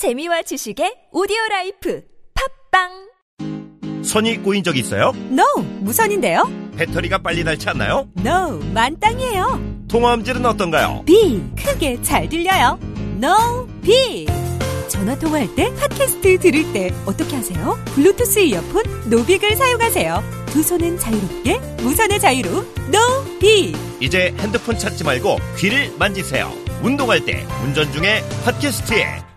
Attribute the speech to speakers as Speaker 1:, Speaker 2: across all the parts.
Speaker 1: 재미와 지식의 오디오 라이프 팟빵
Speaker 2: 선이 꼬인 적 있어요?
Speaker 3: No, 무선인데요?
Speaker 2: 배터리가 빨리 닳지 않나요?
Speaker 3: No, 만땅이에요.
Speaker 2: 통화음질은 어떤가요?
Speaker 3: Big, 크게 잘 들려요. 노빅. 전화 통화할 때, 팟캐스트 들을 때 어떻게 하세요? 블루투스 이어폰, 노빅을 사용하세요. 두 손은 자유롭게, 무선의 자유로, 노빅.
Speaker 2: 이제 핸드폰 찾지 말고 귀를 만지세요. 운동할 때, 운전 중에 팟캐스트에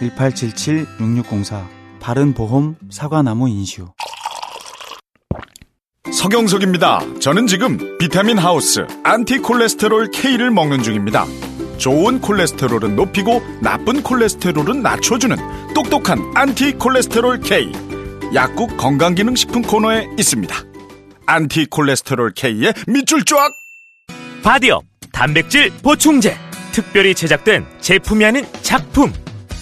Speaker 4: 1877-6604 바른보험 사과나무 인슈
Speaker 5: 서경석입니다. 저는 지금 비타민 하우스 안티콜레스테롤 K를 먹는 중입니다. 좋은 콜레스테롤은 높이고 나쁜 콜레스테롤은 낮춰주는 똑똑한 안티콜레스테롤 K. 약국 건강기능식품 코너에 있습니다. 안티콜레스테롤 K의 밑줄 쫙!
Speaker 6: 바디업 단백질 보충제 특별히 제작된 제품이 아닌 작품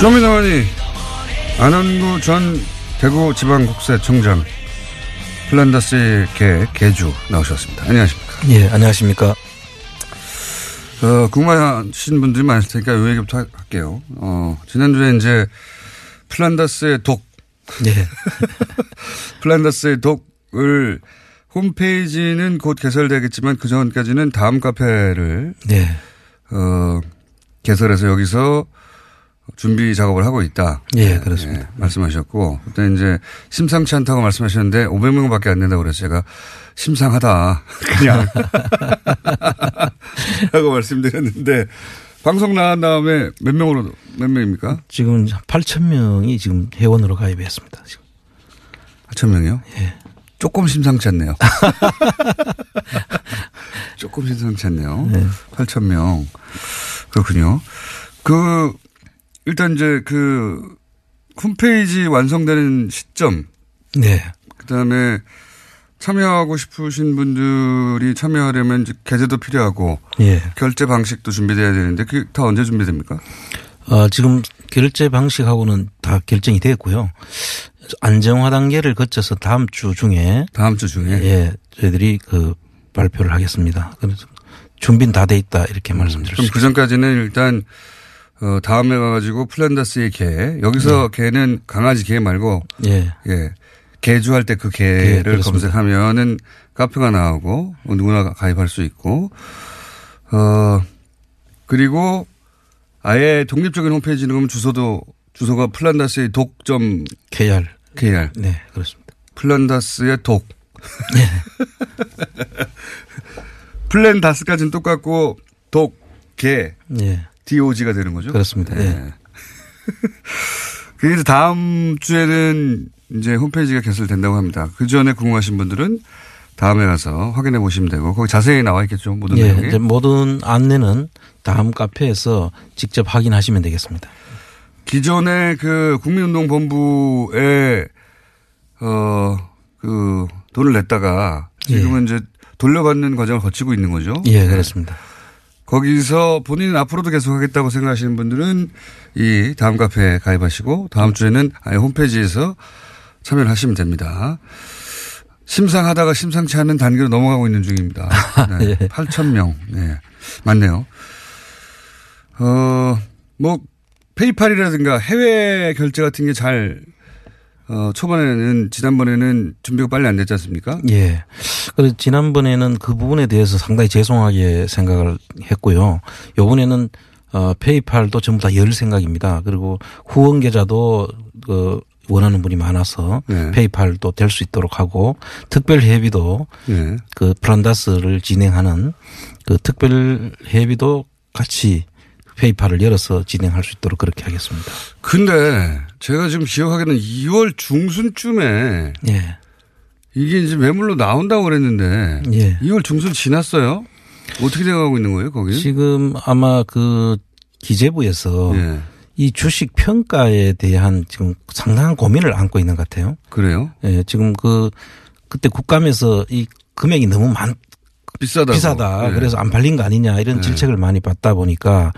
Speaker 7: 쇼미더머니 안원구 전 대구 지방국세청장 플란다스의 개 개주 나오셨습니다. 안녕하십니까?
Speaker 8: 예, 안녕하십니까?
Speaker 7: 어, 궁금하신 분들이 많을 테니까 요 얘기부터 하- 할게요. 어, 지난주에 이제 플란다스의 독,
Speaker 8: 예.
Speaker 7: 플란다스의 독을 홈페이지는 곧 개설되겠지만 그 전까지는 다음 카페를
Speaker 8: 예.
Speaker 7: 어, 개설해서 여기서 준비 작업을 하고 있다.
Speaker 8: 예, 그렇습니다.
Speaker 7: 예, 말씀하셨고, 그때 이제 심상치 않다고 말씀하셨는데 500명밖에 안 된다고 그래서 제가 심상하다. 그냥. 하고 말씀드렸는데 방송 나간 다음에 몇 명으로, 몇 명입니까?
Speaker 8: 지금 8천 명이 지금 회원으로 가입했습니다. 지금.
Speaker 7: 8천 명이요?
Speaker 8: 예.
Speaker 7: 조금 심상치 않네요. 조금 심상치 않네요.
Speaker 8: 네.
Speaker 7: 8천 명. 그렇군요. 그, 일단 이제 그, 홈페이지 완성되는 시점,
Speaker 8: 네.
Speaker 7: 그 다음에 참여하고 싶으신 분들이 참여하려면 이제 계좌도 필요하고,
Speaker 8: 예.
Speaker 7: 결제 방식도 준비돼야 되는데, 그게 다 언제 준비됩니까?
Speaker 8: 어, 지금 결제 방식하고는 다 결정이 됐고요. 안정화 단계를 거쳐서 다음 주 중에
Speaker 7: 다음 주 중에.
Speaker 8: 예, 저희들이 그 발표를 하겠습니다. 그래서 준비는 다 돼 있다 이렇게 수
Speaker 7: 그럼 그 전까지는 일단, 어, 다음에 가가지고 플란다스의 개, 여기서 개는 강아지 개 말고,
Speaker 8: 예.
Speaker 7: 예. 개주할 때그
Speaker 8: 예,
Speaker 7: 개를
Speaker 8: 그렇습니다.
Speaker 7: 검색하면은 카페가 나오고 누구나 가입할 수 있고 어 그리고 아예 독립적인 홈페이지는 그러면 주소도 주소가 플란다스의 독점
Speaker 8: KR.
Speaker 7: KR
Speaker 8: 네, 그렇습니다.
Speaker 7: 플란다스의 독 플랜다스까지는 똑같고 독개
Speaker 8: 예.
Speaker 7: DOG가 되는 거죠?
Speaker 8: 그렇습니다. 예.
Speaker 7: 그래서 다음 주에는 이제 홈페이지가 개설된다고 합니다. 그 전에 궁금하신 분들은 다음에 가서 확인해 보시면 되고 거기 자세히 나와 있겠죠 모든
Speaker 8: 예,
Speaker 7: 내용이.
Speaker 8: 이제 모든 안내는 다음 카페에서 직접 확인하시면 되겠습니다.
Speaker 7: 기존의 그 국민운동본부에 어그 돈을 냈다가 지금은 이제 돌려받는 과정을 거치고 있는 거죠.
Speaker 8: 예, 그렇습니다.
Speaker 7: 거기서 본인은 앞으로도 계속 하겠다고 생각하시는 분들은 이 다음 카페에 가입하시고 다음 주에는 아예 홈페이지에서 참여를 하시면 됩니다. 심상하다가 심상치 않은 단계로 넘어가고 있는 중입니다. 네.
Speaker 8: 예.
Speaker 7: 8,000명. 네. 맞네요. 어, 뭐, 페이팔이라든가 해외 결제 같은 게 잘, 어, 초반에는 지난번에는 준비가 빨리 안 됐지 않습니까?
Speaker 8: 예. 그래서 지난번에는 그 부분에 대해서 상당히 죄송하게 생각을 했고요. 요번에는 어, 페이팔도 전부 다 열 생각입니다. 그리고 후원 계좌도 그 원하는 분이 많아서
Speaker 7: 네.
Speaker 8: 페이팔도 될 수 있도록 하고 특별 회비도
Speaker 7: 예.
Speaker 8: 그 플란다스를 진행하는 그 특별 회비도 같이 페이팔을 열어서 진행할 수 있도록 그렇게 하겠습니다.
Speaker 7: 근데 제가 지금 기억하기에는 2월 중순쯤에
Speaker 8: 예.
Speaker 7: 이게 이제 매물로 나온다고 그랬는데
Speaker 8: 예.
Speaker 7: 2월 중순 지났어요? 어떻게 돼가고 있는 거예요, 거기?
Speaker 8: 지금 아마 그 기재부에서
Speaker 7: 예.
Speaker 8: 이 주식 평가에 대한 지금 상당한 고민을 안고 있는 것 같아요.
Speaker 7: 그래요?
Speaker 8: 예, 지금 그 그때 국감에서 이 금액이 너무 많
Speaker 7: 비싸다고.
Speaker 8: 비싸다.
Speaker 7: 예.
Speaker 8: 그래서 안 팔린 거 아니냐 이런
Speaker 7: 예.
Speaker 8: 질책을 많이 받다 보니까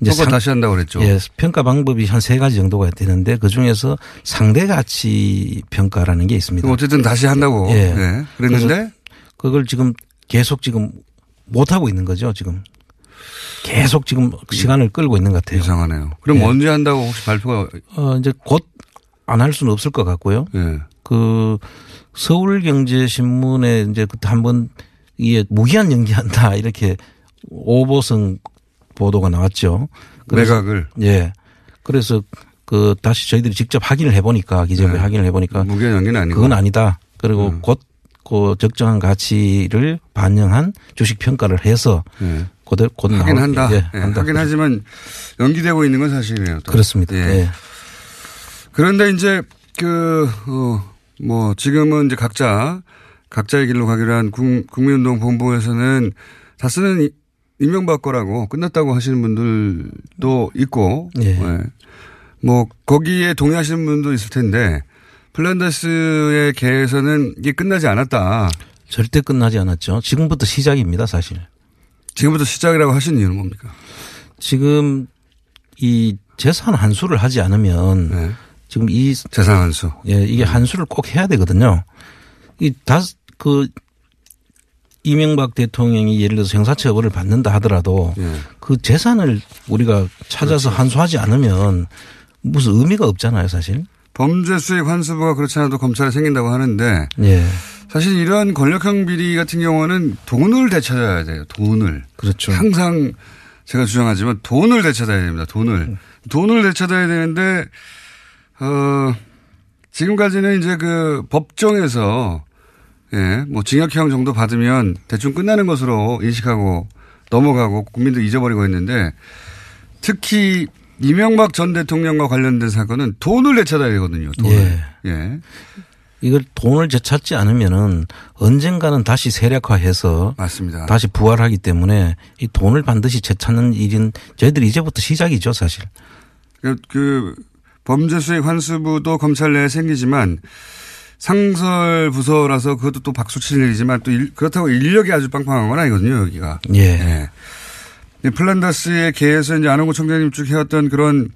Speaker 8: 이제 상-
Speaker 7: 다시 한다고 그랬죠.
Speaker 8: 예, 평가 방법이 한 세 가지 정도가 되는데 그 중에서 상대 가치 평가라는 게 있습니다.
Speaker 7: 어쨌든 다시 한다고.
Speaker 8: 예.
Speaker 7: 예. 그랬는데
Speaker 8: 그걸 지금 계속 지금 못 하고 있는 거죠, 지금. 계속 지금 시간을 끌고 있는 것 같아요.
Speaker 7: 이상하네요. 그럼
Speaker 8: 예.
Speaker 7: 언제 한다고 혹시 발표가
Speaker 8: 어, 이제 곧 안 할 수는 없을 것 같고요.
Speaker 7: 예.
Speaker 8: 그 서울경제신문에 이제 그때 한번 이게 무기한 연기한다 이렇게 오보성 보도가 나왔죠.
Speaker 7: 매각을
Speaker 8: 예. 그래서 그 다시 저희들이 직접 확인을 해보니까 기재부에
Speaker 7: 네.
Speaker 8: 확인을 해보니까
Speaker 7: 연기는 아니고
Speaker 8: 그건 아니다. 그리고
Speaker 7: 음.
Speaker 8: 곧 그 적정한 가치를 반영한 주식 평가를 해서
Speaker 7: 예.
Speaker 8: 곧, 곧
Speaker 7: 하긴
Speaker 8: 나올-
Speaker 7: 한다.
Speaker 8: 예,
Speaker 7: 예,
Speaker 8: 한다.
Speaker 7: 하긴 하지만 연기되고 있는 건 사실이에요. 또.
Speaker 8: 그렇습니다.
Speaker 7: 예.
Speaker 8: 예.
Speaker 7: 그런데 이제 그, 어, 뭐 지금은 이제 각자 각자의 길로 가기로 한 국, 국민운동 본부에서는 다스는 이- 임명받 거라고 끝났다고 하시는 분들도 있고,
Speaker 8: 예.
Speaker 7: 뭐 거기에 동의하시는 분도 있을 텐데 플란다스의 계에서는 이게 끝나지 않았다.
Speaker 8: 절대 끝나지 않았죠. 지금부터 시작입니다, 사실.
Speaker 7: 지금부터 시작이라고 하신 이유는 뭡니까?
Speaker 8: 지금 이 재산 환수를 하지 않으면
Speaker 7: 네.
Speaker 8: 지금 이
Speaker 7: 재산 환수.
Speaker 8: 예, 이게 환수를 꼭 해야 되거든요. 이 다그 이명박 대통령이 예를 들어서 형사처벌을 받는다 하더라도
Speaker 7: 예.
Speaker 8: 그 재산을 우리가 찾아서 환수하지 않으면 무슨 의미가 없잖아요, 사실.
Speaker 7: 범죄 수익 환수부가 그렇지 않아도 검찰에 생긴다고 하는데
Speaker 8: 예.
Speaker 7: 사실 이런 권력형 비리 같은 경우는 돈을 되찾아야 돼요. 돈을.
Speaker 8: 그렇죠.
Speaker 7: 항상 제가 주장하지만 돈을 되찾아야 됩니다. 돈을. 돈을 되찾아야 되는데 어 지금까지는 이제 그 법정에서 예, 뭐 징역형 정도 받으면 대충 끝나는 것으로 인식하고 넘어가고 국민들 잊어버리고 있는데 특히 이명박 전 대통령과 관련된 사건은 돈을 되찾아야 되거든요. 돈을.
Speaker 8: 예.
Speaker 7: 예.
Speaker 8: 이걸 돈을 되찾지 않으면은 언젠가는 다시 세력화해서
Speaker 7: 맞습니다.
Speaker 8: 다시 부활하기 때문에 이 돈을 반드시 되찾는 일은 저희들이 이제부터 시작이죠, 사실.
Speaker 7: 그, 그 범죄 수익 환수부도 검찰 내에 생기지만 상설 부서라서 그것도 또 박수 칠 일이지만 또 일- 그렇다고 인력이 아주 빵빵한 건 아니거든요, 여기가.
Speaker 8: 예.
Speaker 7: 예. 이 플란다스의 계에서 이제 안홍구 청장님 쭉 해왔던 그런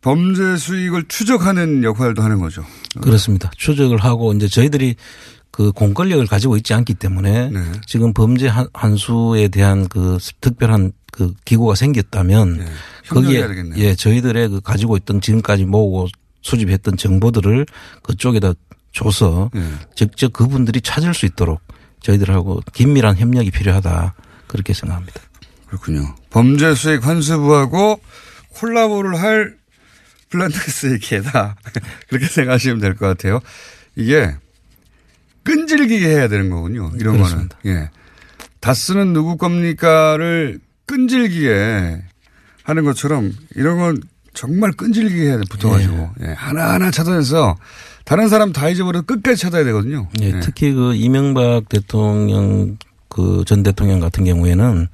Speaker 7: 범죄 수익을 추적하는 역할도 하는 거죠.
Speaker 8: 그렇습니다. 추적을 하고 이제 저희들이 그 공권력을 가지고 있지 않기 때문에
Speaker 7: 네.
Speaker 8: 지금 범죄 한- 한수에 대한 그 특별한 그 기구가 생겼다면
Speaker 7: 네.
Speaker 8: 거기에. 예 저희들의 그 가지고 있던 지금까지 모으고 수집했던 정보들을 그쪽에다 줘서
Speaker 7: 예.
Speaker 8: 직접 그분들이 찾을 수 있도록 저희들하고 긴밀한 협력이 필요하다 그렇게 생각합니다.
Speaker 7: 그렇군요. 범죄 수익 환수부하고 콜라보를 할 플란다스의 계다. 그렇게 생각하시면 될 것 같아요. 이게 끈질기게 해야 되는 거군요. 이런
Speaker 8: 그렇습니다.
Speaker 7: 거는. 예. 다스는 누구 겁니까를 끈질기게 하는 것처럼 이런 건 정말 끈질기게 해야 돼. 붙어가지고. 예. 하나하나 찾아내서 다른 사람 다 잊어버려도 끝까지 찾아야 되거든요.
Speaker 8: 예,
Speaker 7: 예.
Speaker 8: 특히 그 이명박 대통령 그 전 대통령 같은 경우에는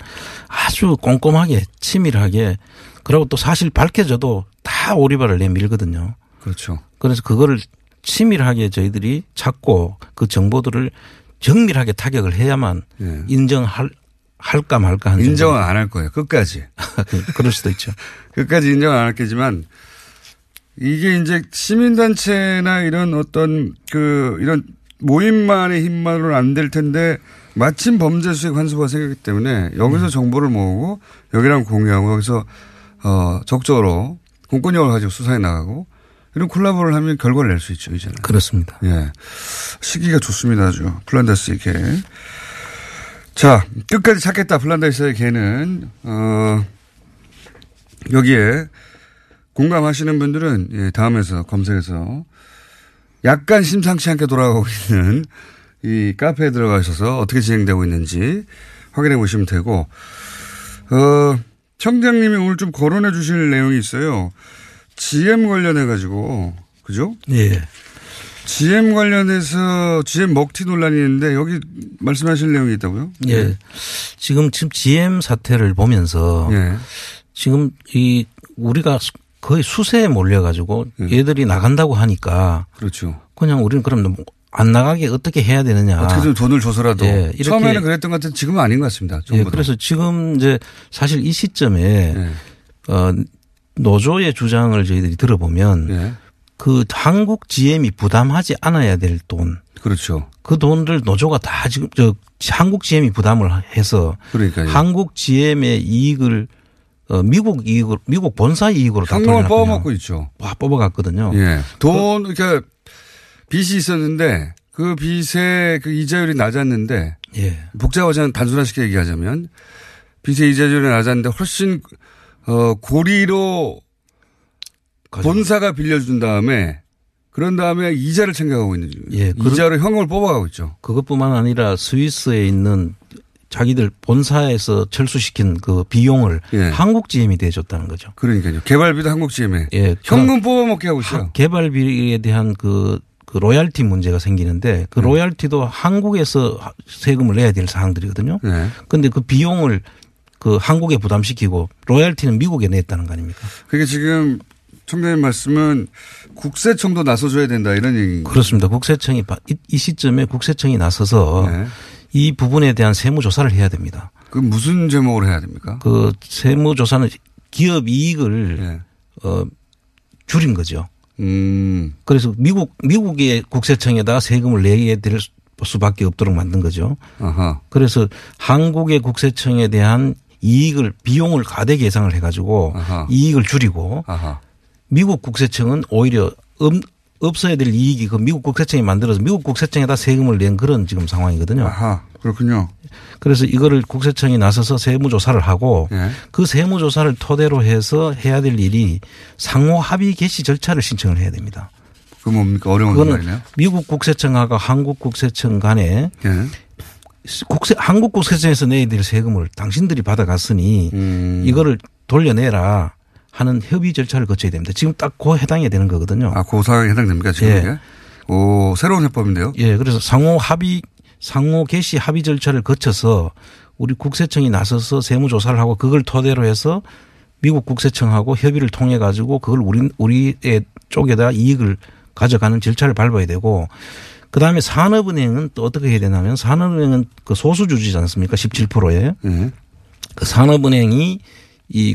Speaker 8: 아주 꼼꼼하게 치밀하게 그리고 또 사실 밝혀져도 다 오리발을 내밀거든요.
Speaker 7: 그렇죠.
Speaker 8: 그래서 그거를 치밀하게 저희들이 찾고 그 정보들을 정밀하게 타격을 해야만
Speaker 7: 예.
Speaker 8: 인정할 할까 말까 하는
Speaker 7: 인정은 안 할 거예요. 끝까지.
Speaker 8: 그럴 수도 있죠.
Speaker 7: 끝까지 인정은 안 할겠지만 이게 이제 시민단체나 이런 어떤 그 이런 모임만의 힘만으로는 안 될 텐데 마침 범죄 수익 환수가 생겼기 때문에 여기서
Speaker 8: 음.
Speaker 7: 정보를 모으고 여기랑 공유하고 여기서 어 적극적으로 공권력을 가지고 수사해 나가고 이런 콜라보를 하면 결과를 낼 수 있죠, 이제는.
Speaker 8: 그렇습니다.
Speaker 7: 예. 시기가 좋습니다, 아주. 플란다스의 개. 자, 끝까지 찾겠다, 플란다스의 개는, 어, 여기에 공감하시는 분들은, 예, 다음에서 검색해서 약간 심상치 않게 돌아가고 있는 이 카페에 들어가셔서 어떻게 진행되고 있는지 확인해 보시면 되고, 어, 청장님이 오늘 좀 거론해 주실 내용이 있어요. GM 관련해 가지고, 그죠?
Speaker 8: 예.
Speaker 7: GM 관련해서 GM 먹튀 논란이 있는데 여기 말씀하실 내용이 있다고요?
Speaker 8: 예. 지금 지금 GM 사태를 보면서
Speaker 7: 예.
Speaker 8: 지금 이 우리가 거의 수세에 몰려 가지고 얘들이 나간다고 하니까
Speaker 7: 그렇죠.
Speaker 8: 그냥 우리는 그럼 안 나가게 어떻게 해야 되느냐.
Speaker 7: 어떻게든 돈을 줘서라도
Speaker 8: 예,
Speaker 7: 처음에는 그랬던 것 같은데 지금은 아닌 것 같습니다.
Speaker 8: 예. 그래서 지금 이제 사실 이 시점에
Speaker 7: 예.
Speaker 8: 어 노조의 주장을 저희들이 들어보면
Speaker 7: 예.
Speaker 8: 그 한국 GM이 부담하지 않아야 될 돈,
Speaker 7: 그렇죠.
Speaker 8: 그 돈들 노조가 다 지금 저 한국 GM이 부담을 해서
Speaker 7: 그러니까요.
Speaker 8: 한국 GM의 이익을 어 미국 이익으로 미국 본사 이익으로 다
Speaker 7: 현금을. 뽑아먹고 있죠.
Speaker 8: 와 뽑아갔거든요.
Speaker 7: 예. 돈, 그러니까 빚이 있었는데 그 빚의 그 이자율이 낮았는데
Speaker 8: 예.
Speaker 7: 복잡하지 단순화시켜 얘기하자면 빚의 이자율이 낮았는데 훨씬 어 고리로 본사가 빌려준 다음에 그런 다음에 이자를 챙겨가고 있는 중.
Speaker 8: 예,
Speaker 7: 이자로 현금을 뽑아가고 있죠.
Speaker 8: 그것뿐만 아니라 스위스에 있는 자기들 본사에서 철수시킨 그 비용을
Speaker 7: 예.
Speaker 8: 한국 GM이 대줬다는 거죠.
Speaker 7: 그러니까요. 개발비도 한국 GM에
Speaker 8: 예.
Speaker 7: 현금 뽑아먹게 하고 있어요.
Speaker 8: 하- 개발비에 대한 그, 그 로얄티 문제가 생기는데 그 로얄티도 한국에서 세금을 내야 될 사항들이거든요.
Speaker 7: 네.
Speaker 8: 근데 그 비용을 그 한국에 부담시키고 로얄티는 미국에 냈다는 거 아닙니까?
Speaker 7: 그게 지금 청장님 말씀은 국세청도 나서줘야 된다 이런 얘기인 거죠.
Speaker 8: 그렇습니다. 국세청이 이 시점에 국세청이 나서서
Speaker 7: 네.
Speaker 8: 이 부분에 대한 세무 조사를 해야 됩니다.
Speaker 7: 그 무슨 제목으로 해야 됩니까?
Speaker 8: 그 세무 조사는 기업 이익을
Speaker 7: 예.
Speaker 8: 어 줄인 거죠.
Speaker 7: 음.
Speaker 8: 그래서 미국 미국의 국세청에다가 세금을 내게 될 수밖에 없도록 만든 거죠.
Speaker 7: 아하.
Speaker 8: 그래서 한국의 국세청에 대한 이익을 비용을 가대 계상을 해가지고
Speaker 7: 아하.
Speaker 8: 이익을 줄이고
Speaker 7: 아하.
Speaker 8: 미국 국세청은 오히려 없, 없어야 될 이익이 그 미국 국세청이 만들어서 미국 국세청에다 세금을 낸 그런 지금 상황이거든요.
Speaker 7: 아하. 그렇군요.
Speaker 8: 그래서 이거를 국세청이 나서서 세무조사를 하고
Speaker 7: 예.
Speaker 8: 그 세무조사를 토대로 해서 해야 될 일이 상호 합의 개시 절차를 신청을 해야 됩니다.
Speaker 7: 그 뭡니까? 어려운 말이네요.
Speaker 8: 미국 국세청하고 한국 국세청 간에
Speaker 7: 예.
Speaker 8: 국세 한국 국세청에서 내야 될 세금을 당신들이 받아갔으니
Speaker 7: 음.
Speaker 8: 이거를 돌려내라 하는 협의 절차를 거쳐야 됩니다. 지금 딱 그 해당이 되는 거거든요.
Speaker 7: 아, 그 사항에 해당됩니까? 지금
Speaker 8: 예.
Speaker 7: 이게? 오, 새로운 해법인데요.
Speaker 8: 예, 그래서 상호 합의 상호 개시 합의 절차를 거쳐서 우리 국세청이 나서서 세무 조사를 하고 그걸 토대로 해서 미국 국세청하고 협의를 통해 가지고 그걸 우리 우리의 쪽에다 이익을 가져가는 절차를 밟아야 되고 그 다음에 산업은행은 또 어떻게 해야 되냐면 산업은행은 그 소수주주지 않습니까? 17%에
Speaker 7: 예.
Speaker 8: 그 산업은행이 이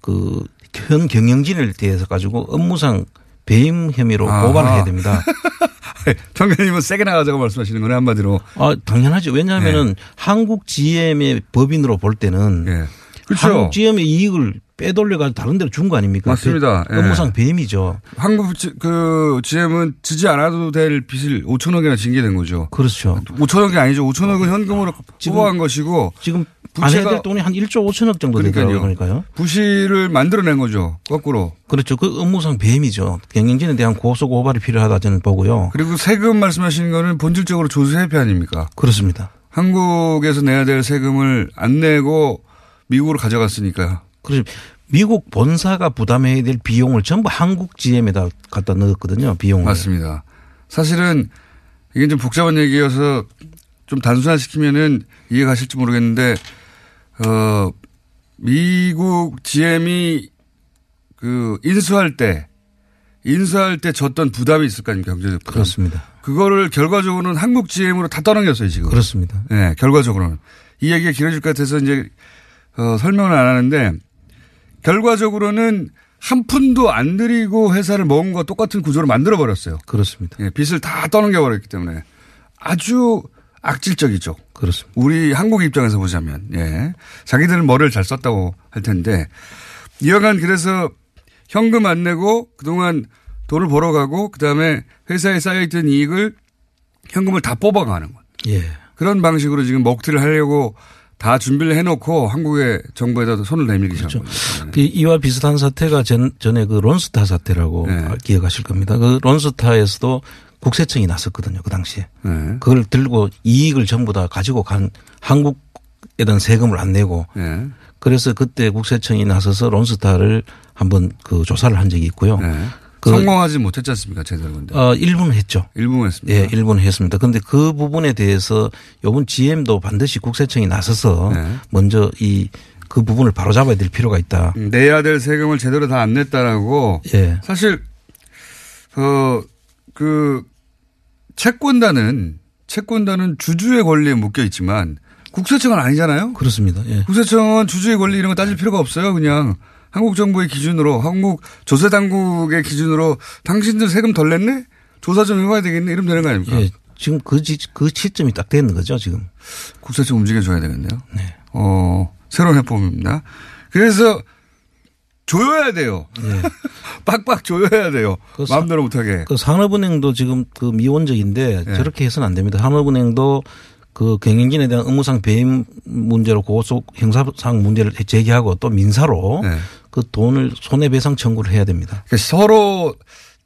Speaker 8: 그 현 경영진을 대해서 가지고 업무상 배임 혐의로
Speaker 7: 아하.
Speaker 8: 고발을 해야 됩니다.
Speaker 7: 청장님은 세게 나가자고 말씀하시는 거네, 한마디로.
Speaker 8: 아, 당연하죠. 왜냐하면은 한국 GM의 법인으로 볼 때는
Speaker 7: 예. 그렇죠.
Speaker 8: 한국 GM의 이익을 빼돌려가지고 다른 데로 준 거 아닙니까?
Speaker 7: 맞습니다.
Speaker 8: 그
Speaker 7: 예.
Speaker 8: 업무상 배임이죠.
Speaker 7: 한국 지- 그 GM은 지지 않아도 될 빚을 5천억이나 징계 된 거죠.
Speaker 8: 그렇죠.
Speaker 7: 5천억이 아니죠. 5천억은 현금으로 뽑아간 것이고
Speaker 8: 지금 안 해야
Speaker 7: 부채가-
Speaker 8: 될 돈이 한 1조 5천억 정도. 되더라고요. 그러니까요.
Speaker 7: 부실을 만들어낸 거죠. 거꾸로.
Speaker 8: 그렇죠. 그 업무상 배임이죠. 경영진에 대한 고소 고발이 필요하다 저는 보고요.
Speaker 7: 그리고 세금 말씀하시는 거는 본질적으로 조세 회피 아닙니까?
Speaker 8: 그렇습니다.
Speaker 7: 한국에서 내야 될 세금을 안 내고 미국으로 가져갔으니까.
Speaker 8: 그래서 미국 본사가 부담해야 될 비용을 전부 한국 GM에다 갖다 넣었거든요. 비용을.
Speaker 7: 맞습니다. 사실은 이게 좀 복잡한 얘기여서 좀 단순화시키면은 이해가 가실지 모르겠는데, 어, 미국 GM이 그 인수할 때, 인수할 때 졌던 부담이 있을 거 아닙니까? 경제적 부담.
Speaker 8: 그렇습니다.
Speaker 7: 그거를 결과적으로는 한국 GM으로 다 떠넘겼어요, 지금.
Speaker 8: 그렇습니다.
Speaker 7: 네, 결과적으로는. 이 얘기가 길어질 것 같아서 이제, 어, 설명을 안 하는데, 결과적으로는 한 푼도 안 들이고 회사를 먹은 거 똑같은 구조로 만들어 버렸어요.
Speaker 8: 그렇습니다.
Speaker 7: 예, 빚을 다 떠넘겨 버렸기 때문에 아주 악질적이죠.
Speaker 8: 그렇습니다.
Speaker 7: 우리 한국 입장에서 보자면, 예. 자기들은 머리를 잘 썼다고 할 텐데, 이어간 그래서 현금 안 내고 그동안 돈을 벌어가고 그다음에 회사에 쌓여있던 이익을 현금을 다 뽑아가는 것.
Speaker 8: 예.
Speaker 7: 그런 방식으로 지금 먹튀를 하려고 다 준비를 해놓고 한국의 정부에다 손을 내밀기 시작한 거죠.
Speaker 8: 그 이와 비슷한 사태가 전, 전에 그 론스타 사태라고
Speaker 7: 네.
Speaker 8: 기억하실 겁니다. 그 론스타에서도 국세청이 났었거든요. 그 당시에.
Speaker 7: 네.
Speaker 8: 그걸 들고 이익을 전부 다 가지고 간 한국에 대한 세금을 안 내고
Speaker 7: 네.
Speaker 8: 그래서 그때 국세청이 나서서 론스타를 한번 그 조사를 한 적이 있고요.
Speaker 7: 네.
Speaker 8: 그
Speaker 7: 성공하지 못했지 않습니까? 제대로 근데.
Speaker 8: 어, 일부는 했죠.
Speaker 7: 일부는 했습니다.
Speaker 8: 예, 일부는 했습니다. 그런데 그 부분에 대해서 요번 GM도 반드시 국세청이 나서서
Speaker 7: 네.
Speaker 8: 먼저 이 그 부분을 바로 잡아야 될 필요가 있다.
Speaker 7: 음, 내야 될 세금을 제대로 다 안 냈다라고
Speaker 8: 예.
Speaker 7: 사실 어, 그 채권단은 채권단은 주주의 권리에 묶여 있지만 국세청은 아니잖아요.
Speaker 8: 그렇습니다. 예.
Speaker 7: 국세청은 주주의 권리 이런 거 따질 필요가 없어요. 그냥 한국 정부의 기준으로 한국 조세 당국의 기준으로 당신들 세금 덜 냈네? 조사 좀 해봐야 되겠네. 이러면 되는 거 아닙니까?
Speaker 8: 예. 지금 그, 지, 그 시점이 딱 되는 거죠, 지금.
Speaker 7: 국세청 움직여줘야 되겠네요.
Speaker 8: 네.
Speaker 7: 어, 새로운 해법입니다. 그래서 조여야 돼요.
Speaker 8: 예.
Speaker 7: 빡빡 조여야 돼요.
Speaker 8: 그 사-
Speaker 7: 마음대로 못하게.
Speaker 8: 그 산업은행도 지금 그 미온적인데
Speaker 7: 예.
Speaker 8: 저렇게 해서는 안 됩니다. 산업은행도 그 경영진에 대한 업무상 배임 문제로 고소 형사상 문제를 제기하고 또 민사로
Speaker 7: 네.
Speaker 8: 그 돈을 손해배상 청구를 해야 됩니다.
Speaker 7: 그러니까 서로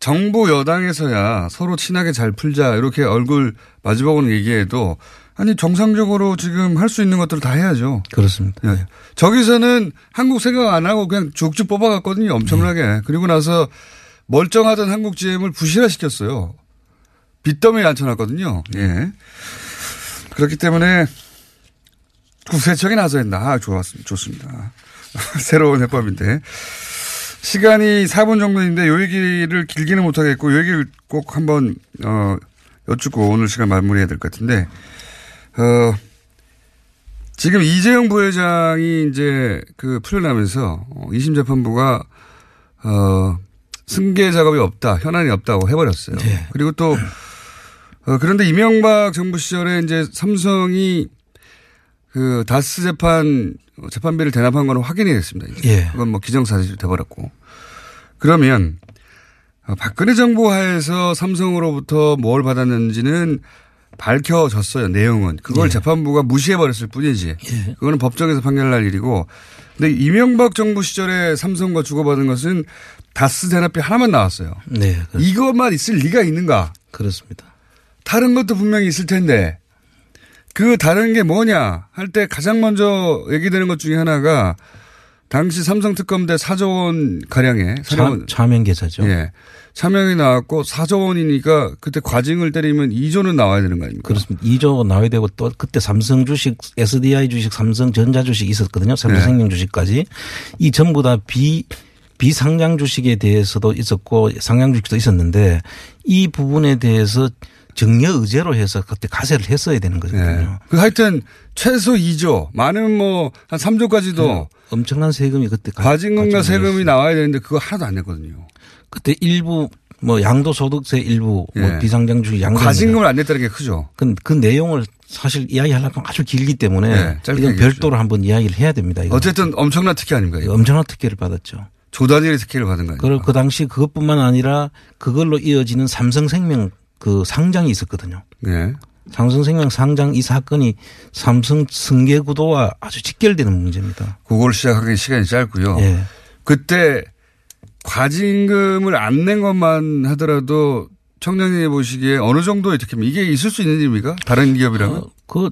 Speaker 7: 정부 여당에서야 서로 친하게 잘 풀자 이렇게 얼굴 마주보고는 얘기해도 아니 정상적으로 지금 할 수 있는 것들을 다 해야죠.
Speaker 8: 그렇습니다.
Speaker 7: 예. 저기서는 한국 생각 안 하고 그냥 쭉쭉 뽑아갔거든요. 엄청나게.
Speaker 8: 네.
Speaker 7: 그리고 나서 멀쩡하던 한국 GM을 부실화시켰어요. 빚더미에 앉혀놨거든요. 예. 그렇기 때문에 국세청이 나서야 된다. 아, 좋았습니다. 좋습니다. 새로운 해법인데. 시간이 4분 정도인데 요 얘기를 길게는 못하겠고 요 얘기를 꼭 한번 어 여쭙고 오늘 시간 마무리해야 될 것 같은데 어 지금 이재용 부회장이 이제 그 풀려나면서 어, 2심 재판부가 어 승계 작업이 없다 현안이 없다고 해버렸어요. 그리고 또 어, 그런데 이명박 정부 시절에 이제 삼성이 그 다스 재판 재판비를 대납한 건 확인이 됐습니다.
Speaker 8: 예.
Speaker 7: 그건 뭐 기정사실이 돼버렸고. 그러면 어, 박근혜 정부 하에서 삼성으로부터 뭘 받았는지는 밝혀졌어요. 내용은. 그걸
Speaker 8: 예.
Speaker 7: 재판부가 무시해버렸을 뿐이지.
Speaker 8: 예.
Speaker 7: 그거는 법정에서 판결날 일이고. 근데 이명박 정부 시절에 삼성과 주고받은 것은 다스 대납비 하나만 나왔어요.
Speaker 8: 네. 그-
Speaker 7: 이것만 있을 리가 있는가?
Speaker 8: 그렇습니다.
Speaker 7: 다른 것도 분명히 있을 텐데 그 다른 게 뭐냐 할 때 가장 먼저 얘기되는 것 중에 하나가 당시 삼성 특검대 4조 원 가량의
Speaker 8: 차,
Speaker 7: 4조 원
Speaker 8: 차명 계좌죠.
Speaker 7: 예. 차명이 나왔고 4조 원이니까 그때 과징을 때리면 2조는 나와야 되는 거 아닙니까?
Speaker 8: 그렇습니다. 2조 나와야 되고 또 그때 삼성 주식, SDI 주식, 삼성 전자 주식 있었거든요. 삼성생명 주식까지. 이 전부 다 비, 비상장 주식에 대해서도 있었고 상장 주식도 있었는데 이 부분에 대해서 정려 의제로 해서 그때 가세를 했어야 되는
Speaker 7: 예.
Speaker 8: 거거든요.
Speaker 7: 그 하여튼 최소 2조 많으면 뭐한 3조까지도
Speaker 8: 엄청난 세금이 그때 가-
Speaker 7: 과징금과 세금이
Speaker 8: 있어요.
Speaker 7: 나와야 되는데 그거 하나도 안 냈거든요.
Speaker 8: 그때 일부 뭐 양도소득세 일부
Speaker 7: 예.
Speaker 8: 뭐 비상장 주식 양도
Speaker 7: 과징금을 안 냈다는 게 크죠.
Speaker 8: 그, 그 내용을 사실 이야기하려면 아주 길기 때문에
Speaker 7: 네,
Speaker 8: 이건 별도로 한번 이야기를 해야 됩니다. 이거.
Speaker 7: 어쨌든 엄청난 특혜 아닙니까? 이거?
Speaker 8: 엄청난 특혜를 받았죠.
Speaker 7: 조단위의 특혜를 받은 거 아닙니까?
Speaker 8: 그리고 그 당시 그것뿐만 아니라 그걸로 이어지는 삼성생명 그 상장이 있었거든요.
Speaker 7: 네.
Speaker 8: 삼성생명 상장 이 사건이 삼성 승계 구도와 아주 직결되는 문제입니다.
Speaker 7: 그걸 시작하기 시간이 짧고요.
Speaker 8: 예.
Speaker 7: 그때 과징금을 안 낸 것만 하더라도 청장님이 보시기에 어느 정도의 특혜입니까? 이게 있을 수 있는 일입니까? 다른 기업이라면?
Speaker 8: 어, 그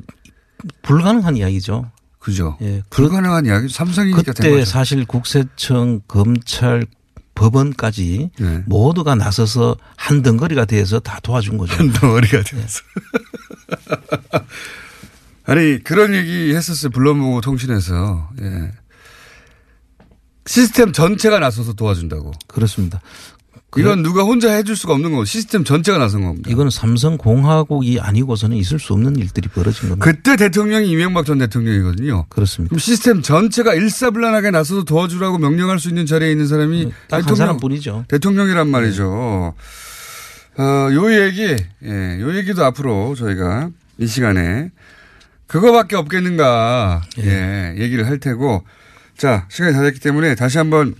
Speaker 8: 불가능한 이야기죠.
Speaker 7: 그죠.
Speaker 8: 예.
Speaker 7: 불가능한 이야기. 삼성이니까 된
Speaker 8: 그때
Speaker 7: 거죠.
Speaker 8: 사실 국세청, 검찰, 법원까지
Speaker 7: 네.
Speaker 8: 모두가 나서서 한 덩어리가 돼서 다 도와준 거죠.
Speaker 7: 한 덩어리가 되어서. 아니, 그런 얘기 했었어요. 불러보고 통신에서. 예. 시스템 전체가 나서서 도와준다고.
Speaker 8: 그렇습니다.
Speaker 7: 이건 누가 혼자 해줄 수가 없는 거고 시스템 전체가 나선 겁니다.
Speaker 8: 이거는 삼성 공화국이 아니고서는 있을 수 없는 일들이 벌어진 겁니다.
Speaker 7: 그때 대통령이 이명박 전 대통령이거든요.
Speaker 8: 그렇습니다.
Speaker 7: 그럼 시스템 전체가 일사불란하게 나서서 도와주라고 명령할 수 있는 자리에 있는 사람이
Speaker 8: 딱한
Speaker 7: 대통령,
Speaker 8: 사람뿐이죠.
Speaker 7: 대통령이란 말이죠. 어, 요 얘기, 예, 요 얘기도 앞으로 저희가 이 시간에 그거밖에 없겠는가, 예, 얘기를 할 테고. 자, 시간이 다 됐기 때문에 다시 한번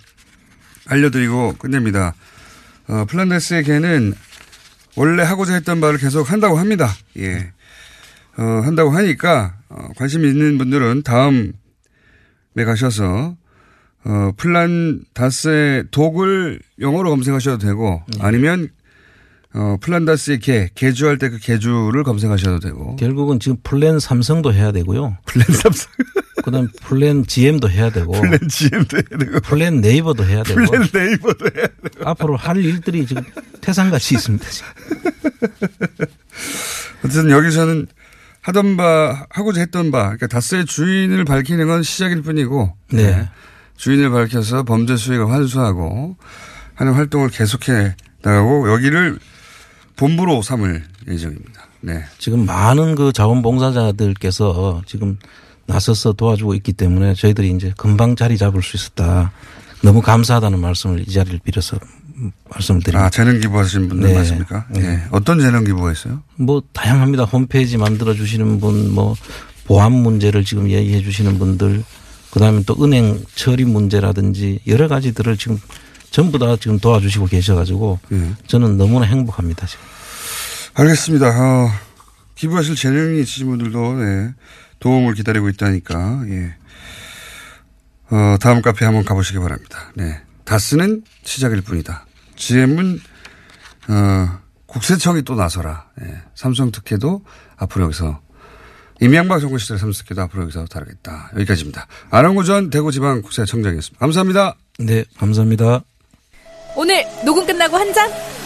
Speaker 7: 알려드리고 끝냅니다. 어, 플란다스의 개는 원래 하고자 했던 말을 계속 한다고 합니다. 예. 어, 한다고 하니까, 어, 관심 있는 분들은 다음에 가셔서, 어, 플란다스의 독을 영어로 검색하셔도 되고, 아니면, 어, 플란다스의 계, 계주할 때 그 계주를 검색하셔도 되고.
Speaker 8: 결국은 지금 플랜 삼성도 해야 되고요.
Speaker 7: 플랜 삼성.
Speaker 8: 그다음 플랜 GM도 해야 되고.
Speaker 7: 플랜 GM도 해야 되고.
Speaker 8: 플랜 네이버도 해야 되고.
Speaker 7: 플랜 네이버도 해야 되고.
Speaker 8: 앞으로 할 일들이 지금 태산같이 있습니다.
Speaker 7: 어쨌든 여기서는 하던 바, 하고자 했던 바, 그러니까 다스의 주인을 밝히는 건 시작일 뿐이고.
Speaker 8: 네.
Speaker 7: 주인을 밝혀서 범죄 수익을 환수하고 하는 활동을 계속해 나가고 여기를 본부로 삼을 예정입니다. 네.
Speaker 8: 지금 많은 그 자원봉사자들께서 지금 나서서 도와주고 있기 때문에 저희들이 이제 금방 자리 잡을 수 있었다. 너무 감사하다는 말씀을 이 자리를 빌어서 말씀을 드립니다.
Speaker 7: 아, 재능 기부하신 분들
Speaker 8: 네.
Speaker 7: 맞습니까? 네.
Speaker 8: 네.
Speaker 7: 어떤 재능 기부했어요?
Speaker 8: 뭐 다양합니다. 홈페이지 만들어 주시는 분, 뭐 보안 문제를 지금 얘기해 주시는 분들, 그다음에 또 은행 처리 문제라든지 여러 가지들을 지금 전부 다 지금 도와주시고 계셔가지고
Speaker 7: 네.
Speaker 8: 저는 너무나 행복합니다. 지금.
Speaker 7: 알겠습니다. 어, 기부하실 재능이 있으신 분들도 네, 도움을 기다리고 있다니까 예. 어, 다음 카페 한번 가보시기 바랍니다. 네. 다스는 시작일 뿐이다. GM은 어, 국세청이 또 나서라. 예. 삼성 특혜도 앞으로 여기서 임양박 정부 시절 삼성 특혜도 앞으로 여기서 다루겠다. 여기까지입니다. 안원구 전 대구지방국세청장이었습니다. 감사합니다.
Speaker 8: 네, 감사합니다.
Speaker 1: 오늘 녹음 끝나고 한 잔?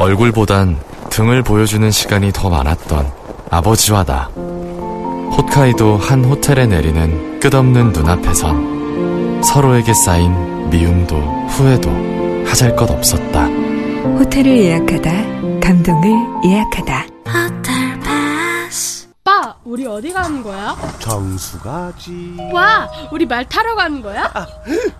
Speaker 9: 얼굴보단 등을 보여주는 시간이 더 많았던 아버지와 나. 홋카이도 한 호텔에 내리는 끝없는 눈앞에선 서로에게 쌓인 미움도 후회도 하잘 것 없었다.
Speaker 3: 호텔을 예약하다, 감동을 예약하다.
Speaker 10: 오빠, 우리 어디 가는 거야?
Speaker 11: 정수 가지.
Speaker 10: 와, 우리 말 타러 가는 거야?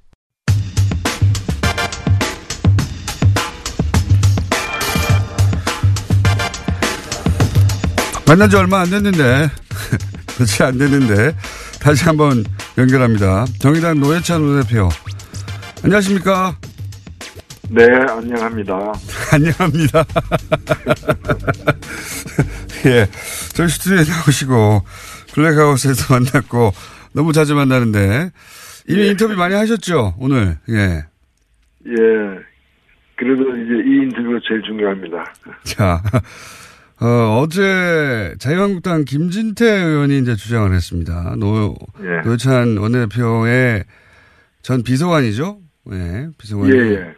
Speaker 7: 만난 지 얼마 안 됐는데, 며칠 안 됐는데, 다시 한번 연결합니다. 정의당 노회찬 원대표. 안녕하십니까?
Speaker 12: 네, 안녕합니다.
Speaker 7: 안녕합니다. 예. 저희 스튜디오에 나오시고, 블랙하우스에서 만났고, 너무 자주 만나는데, 이미 인터뷰 많이 하셨죠, 오늘? 예.
Speaker 12: 예. 그래도 이제 이 인터뷰가 제일 중요합니다.
Speaker 7: 자, 어, 어제 자유한국당 김진태 의원이 이제 주장을 했습니다. 노,
Speaker 12: 예.
Speaker 7: 노찬 원내대표의 전 비서관이죠? 예, 비서관이.
Speaker 12: 예, 예.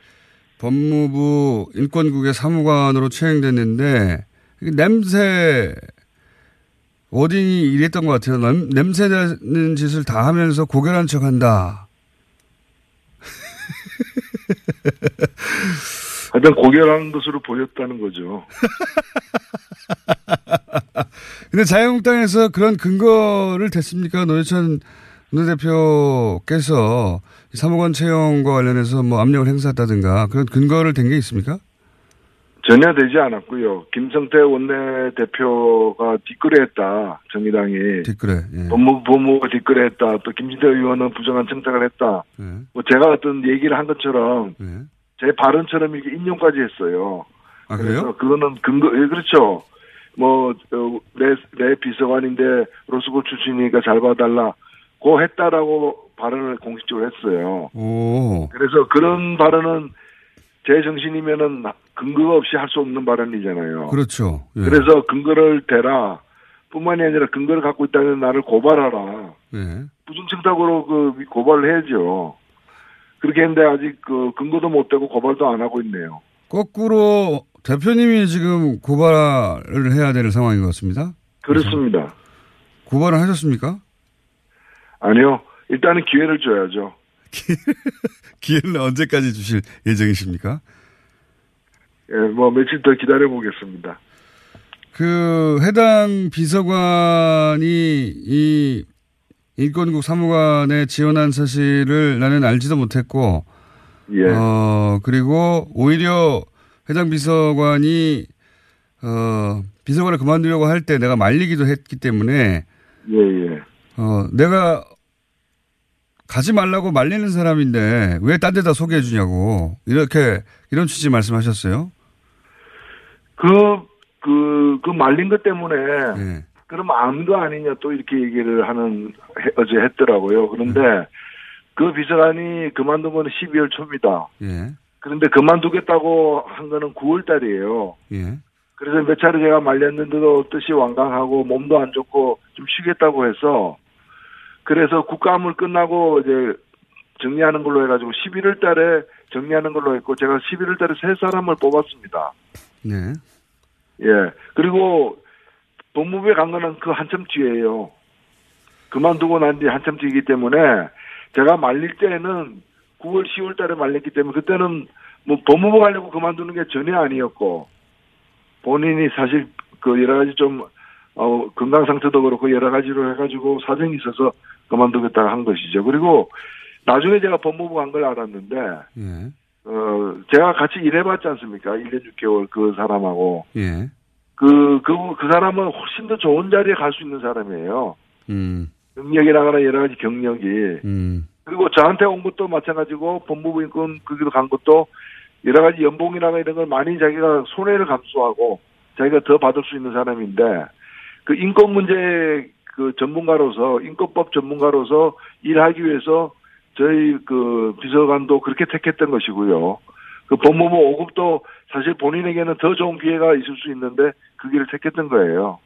Speaker 7: 법무부 인권국의 사무관으로 이게 냄새, 워딩이 이랬던 것 같아요. 냄, 냄새 나는 짓을 다 하면서 고결한 척 한다.
Speaker 12: 하여튼 고결한 것으로 보였다는 거죠.
Speaker 7: 근데 자유한국당에서 그런 근거를 댔습니까? 노회찬 원내대표께서 사무관 채용과 관련해서 뭐 압력을 행사했다든가 그런 근거를 댄 게 있습니까?
Speaker 12: 전혀 되지 않았고요. 김성태 원내대표가 뒷거래했다. 정의당이.
Speaker 7: 뒷거래. 예.
Speaker 12: 법무부 법무부가 뒷거래했다. 또 김진태 의원은 부정한 청탁을 했다.
Speaker 7: 예.
Speaker 12: 뭐 제가 어떤 얘기를 한 것처럼
Speaker 7: 예.
Speaker 12: 제 발언처럼 이렇게 인용까지 했어요.
Speaker 7: 아, 그래요?
Speaker 12: 그거는 근거 예, 그렇죠. 뭐내 내 비서관인데 로스쿨 출신이니까 잘 봐달라. 고 했다라고 발언을 공식적으로 했어요.
Speaker 7: 오.
Speaker 12: 그래서 그런 발언은 제 정신이면은 근거가 없이 할 수 없는 발언이잖아요.
Speaker 7: 그렇죠. 예.
Speaker 12: 그래서 근거를 대라. 뿐만이 아니라 근거를 갖고 있다면 나를 고발하라.
Speaker 7: 예.
Speaker 12: 부정청탁으로 그 고발을 해야죠. 그렇게 했는데 아직 그 근거도 못 되고 고발도 안 하고 있네요.
Speaker 7: 거꾸로 대표님이 지금 고발을 해야 될 상황인 것 같습니다.
Speaker 12: 그렇습니다.
Speaker 7: 고발을 하셨습니까?
Speaker 12: 아니요. 일단은 기회를 줘야죠.
Speaker 7: 기회는 언제까지 주실 예정이십니까?
Speaker 12: 예, 뭐 며칠 더 기다려 보겠습니다.
Speaker 7: 그 해당 비서관이 이 인권국 사무관에 지원한 사실을 나는 알지도 못했고,
Speaker 12: 예.
Speaker 7: 어 그리고 오히려 해당 비서관이 어 비서관을 그만두려고 할 때 내가 말리기도 했기 때문에
Speaker 12: 예, 예.
Speaker 7: 어 내가 가지 말라고 말리는 사람인데 왜 딴 데다 소개해 주냐고 이렇게 이런 취지 말씀하셨어요.
Speaker 12: 그, 그, 그 말린 것 때문에,
Speaker 7: 예.
Speaker 12: 그럼 암거 아니냐 또 이렇게 얘기를 하는, 해- 어제 했더라고요. 그런데 그 비서관이 그만둔 거는 12월 초입니다.
Speaker 7: 예.
Speaker 12: 그런데 그만두겠다고 한 거는 9월 달이에요.
Speaker 7: 예.
Speaker 12: 그래서 몇 차례 제가 말렸는데도 뜻이 완강하고 몸도 안 좋고 좀 쉬겠다고 해서 그래서 국감을 끝나고 이제 정리하는 걸로 해가지고 11월 달에 정리하는 걸로 했고 제가 11월 달에 세 사람을 뽑았습니다.
Speaker 7: 네.
Speaker 12: 예. 그리고 법무부에 간 거는 그 한참 뒤에요. 그만두고 난 뒤 한참 뒤이기 때문에 제가 말릴 때는 9월, 10월 달에 말렸기 때문에 그때는 뭐 법무부 가려고 그만두는 게 전혀 아니었고 본인이 사실 그 여러 가지 좀 어, 건강 상태도 그렇고 여러 가지로 해가지고 사정이 있어서 그만두겠다고 한 것이죠. 그리고 나중에 제가 법무부 간 걸 알았는데
Speaker 7: 예.
Speaker 12: 어, 제가 같이 일해봤지 않습니까? 1년 6개월 그 사람하고.
Speaker 7: 예.
Speaker 12: 그, 그, 그 사람은 훨씬 더 좋은 자리에 갈 수 있는 사람이에요.
Speaker 7: 음.
Speaker 12: 능력이라거나 여러 가지 경력이.
Speaker 7: 음.
Speaker 12: 그리고 저한테 온 것도 마찬가지고 법무부 인권 거기도 간 것도 여러 가지 연봉이라가 이런 걸 많이 자기가 손해를 감수하고 자기가 더 받을 수 있는 사람인데 그 인권 문제 그 전문가로서 인권법 전문가로서 일하기 위해서 저희 그 비서관도 그렇게 택했던 것이고요. 그 법무부 5급도 사실 본인에게는 더 좋은 기회가 있을 수 있는데 그 길을 택했던 거예요.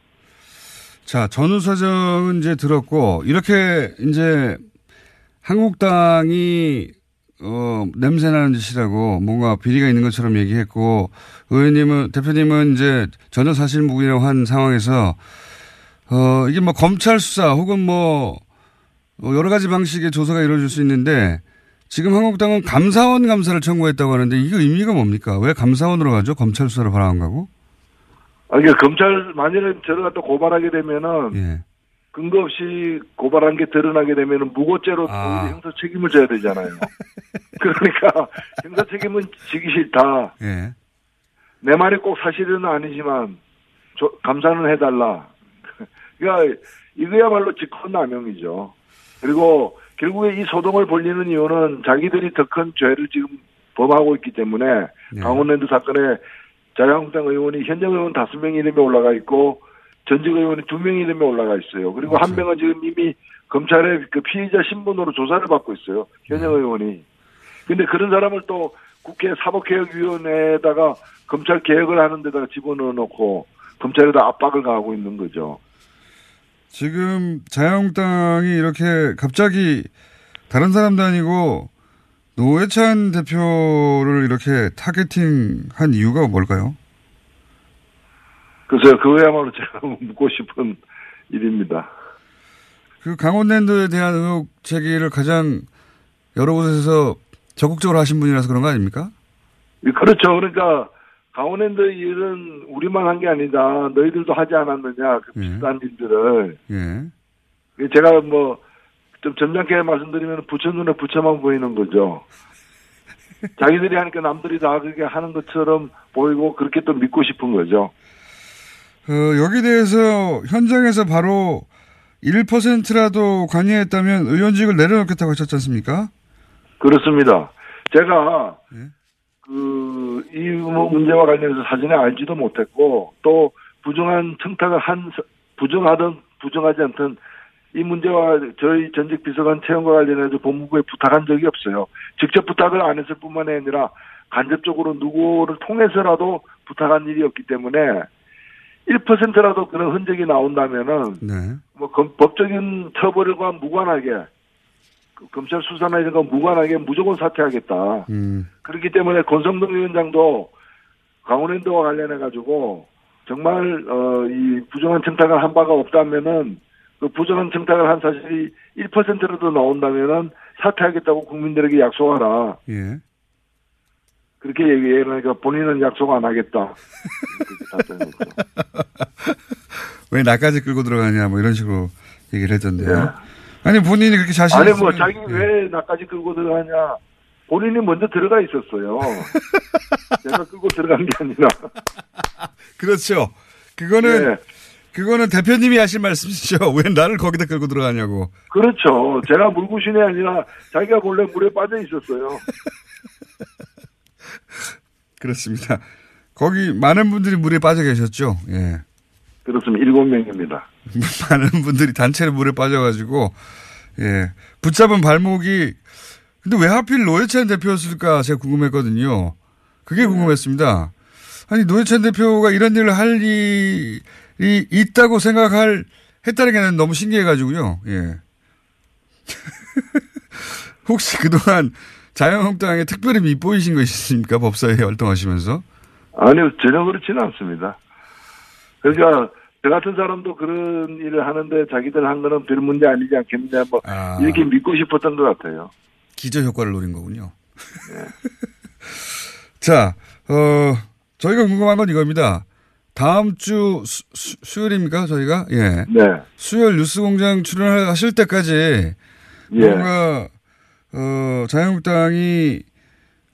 Speaker 7: 자, 전후 사정은 이제 들었고, 이렇게 이제 한국당이, 어, 냄새나는 짓이라고 뭔가 비리가 있는 것처럼 얘기했고, 의원님은, 대표님은 이제 전혀 사실무근이라고 한 상황에서, 어, 이게 뭐 검찰 수사 혹은 뭐, 어, 여러 가지 방식의 조사가 이루어질 수 있는데, 지금 한국당은 감사원 감사를 청구했다고 하는데, 이게 의미가 뭡니까? 왜 감사원으로 가죠? 검찰 수사를 바라는 거고?
Speaker 12: 아, 이게 검찰 만일에 저를 갖다 고발하게 되면은
Speaker 7: 예.
Speaker 12: 근거 없이 고발한 게 드러나게 되면은 무고죄로
Speaker 7: 아.
Speaker 12: 형사 책임을 져야 되잖아요. 그러니까 형사 책임은 지기 싫다.
Speaker 7: 예.
Speaker 12: 내 말이 꼭 사실은 아니지만 조- 감사는 해달라. 그러니까 이거야말로 직권남용이죠. 그리고 결국에 이 소동을 벌리는 이유는 자기들이 더 큰 죄를 지금 범하고 있기 때문에
Speaker 7: 네.
Speaker 12: 강원랜드 사건에 자유한국당 의원이 현역 의원 다섯 명 이름에 올라가 있고 전직 의원이 두 명 이름에 올라가 있어요. 그리고 한 명은 지금 이미 검찰의 그 피의자 신분으로 조사를 받고 있어요. 현역 의원이. 근데 그런 사람을 또 국회 사법개혁위원회에다가 검찰 개혁을 하는 데다가 집어넣어 놓고 검찰에다 압박을 가하고 있는 거죠.
Speaker 7: 지금 자유한국당이 이렇게 갑자기 다른 사람도 아니고 노회찬 대표를 이렇게 타겟팅한 이유가 뭘까요?
Speaker 12: 그래서 그거야말로 제가 묻고 싶은 일입니다.
Speaker 7: 그 강원랜드에 대한 의혹 제기를 가장 여러 곳에서 적극적으로 하신 분이라서 그런 거 아닙니까?
Speaker 12: 그렇죠. 그러니까 강원랜드 일은 우리만 한 게 아니다. 너희들도 하지 않았느냐. 그 비슷한 일들을.
Speaker 7: 예.
Speaker 12: 제가 뭐, 좀 점잖게 말씀드리면 부처 눈에 부처만 보이는 거죠. 자기들이 하니까 남들이 다 그렇게 하는 것처럼 보이고 그렇게 또 믿고 싶은 거죠.
Speaker 7: 어, 여기 대해서 현장에서 바로 1%라도 관여했다면 의원직을 내려놓겠다고 하셨지 않습니까?
Speaker 12: 그렇습니다. 제가 그 이 문제와 관련해서 사전에 알지도 못했고 또 부정한 청탁을 한 사- 부정하든 부정하지 않든 이 문제와 저희 전직 비서관 채용과 관련해서 법무부에 부탁한 적이 없어요. 직접 부탁을 안 했을 뿐만 아니라 간접적으로 누구를 통해서라도 부탁한 일이었기 때문에 1%라도 그런 흔적이 나온다면은
Speaker 7: 네.
Speaker 12: 뭐 검- 법적인 처벌과 무관하게 그 검찰 수사나 이런 거 무관하게 무조건 사퇴하겠다.
Speaker 7: 음.
Speaker 12: 그렇기 때문에 권성동 위원장도 강원랜드와 관련해 가지고 정말 어 이 부정한 청탁을 한 바가 없다면은 그 부정한 청탁을 한 사실이 1%라도 나온다면은 사퇴하겠다고 국민들에게 약속하라.
Speaker 7: 예.
Speaker 12: 그렇게 얘기해 그러니까 본인은 약속 안 하겠다.
Speaker 7: 왜 나까지 끌고 들어가냐 뭐 이런 식으로 얘기를 했던데요. 아니 본인이 그렇게 자신
Speaker 12: 아니 뭐 자기 왜 나까지 끌고 들어가냐? 본인이 먼저 들어가 있었어요. 내가 끌고 들어간 게 아니라.
Speaker 7: 그렇죠. 그거는
Speaker 12: 네.
Speaker 7: 그거는 대표님이 하신 말씀이시죠. 왜 나를 거기다 끌고 들어가냐고.
Speaker 12: 그렇죠. 제가 물구신이 아니라 자기가 본래 물에 빠져 있었어요.
Speaker 7: 그렇습니다. 거기 많은 분들이 물에 빠져 계셨죠. 예.
Speaker 12: 그렇습니다. 일곱 명입니다.
Speaker 7: 많은 분들이 단체로 물에 빠져가지고 예 붙잡은 발목이 근데 왜 하필 노회찬 대표였을까 제가 궁금했거든요. 그게 궁금했습니다. 아니 노회찬 대표가 이런 일을 할 일이 있다고 생각할 했다는 게 너무 신기해가지고요. 예. 혹시 그동안 자유한국당에 특별히 밉보이신 거 있으십니까? 법사위에 활동하시면서?
Speaker 12: 아니요, 전혀 그렇지는 않습니다. 그러니까 저 같은 사람도 그런 일을 하는데 자기들 한 거는 별 문제 아니지 않겠느냐 뭐
Speaker 7: 아.
Speaker 12: 이렇게 믿고 싶었던 것 같아요.
Speaker 7: 기저 효과를 노린 거군요. 자, 어, 저희가 궁금한 건 이겁니다. 다음 주 수, 요일입니까 저희가? 예.
Speaker 12: 네.
Speaker 7: 수요일 뉴스 공장 출연하실 때까지
Speaker 12: 예.
Speaker 7: 뭔가, 어, 자유한국당이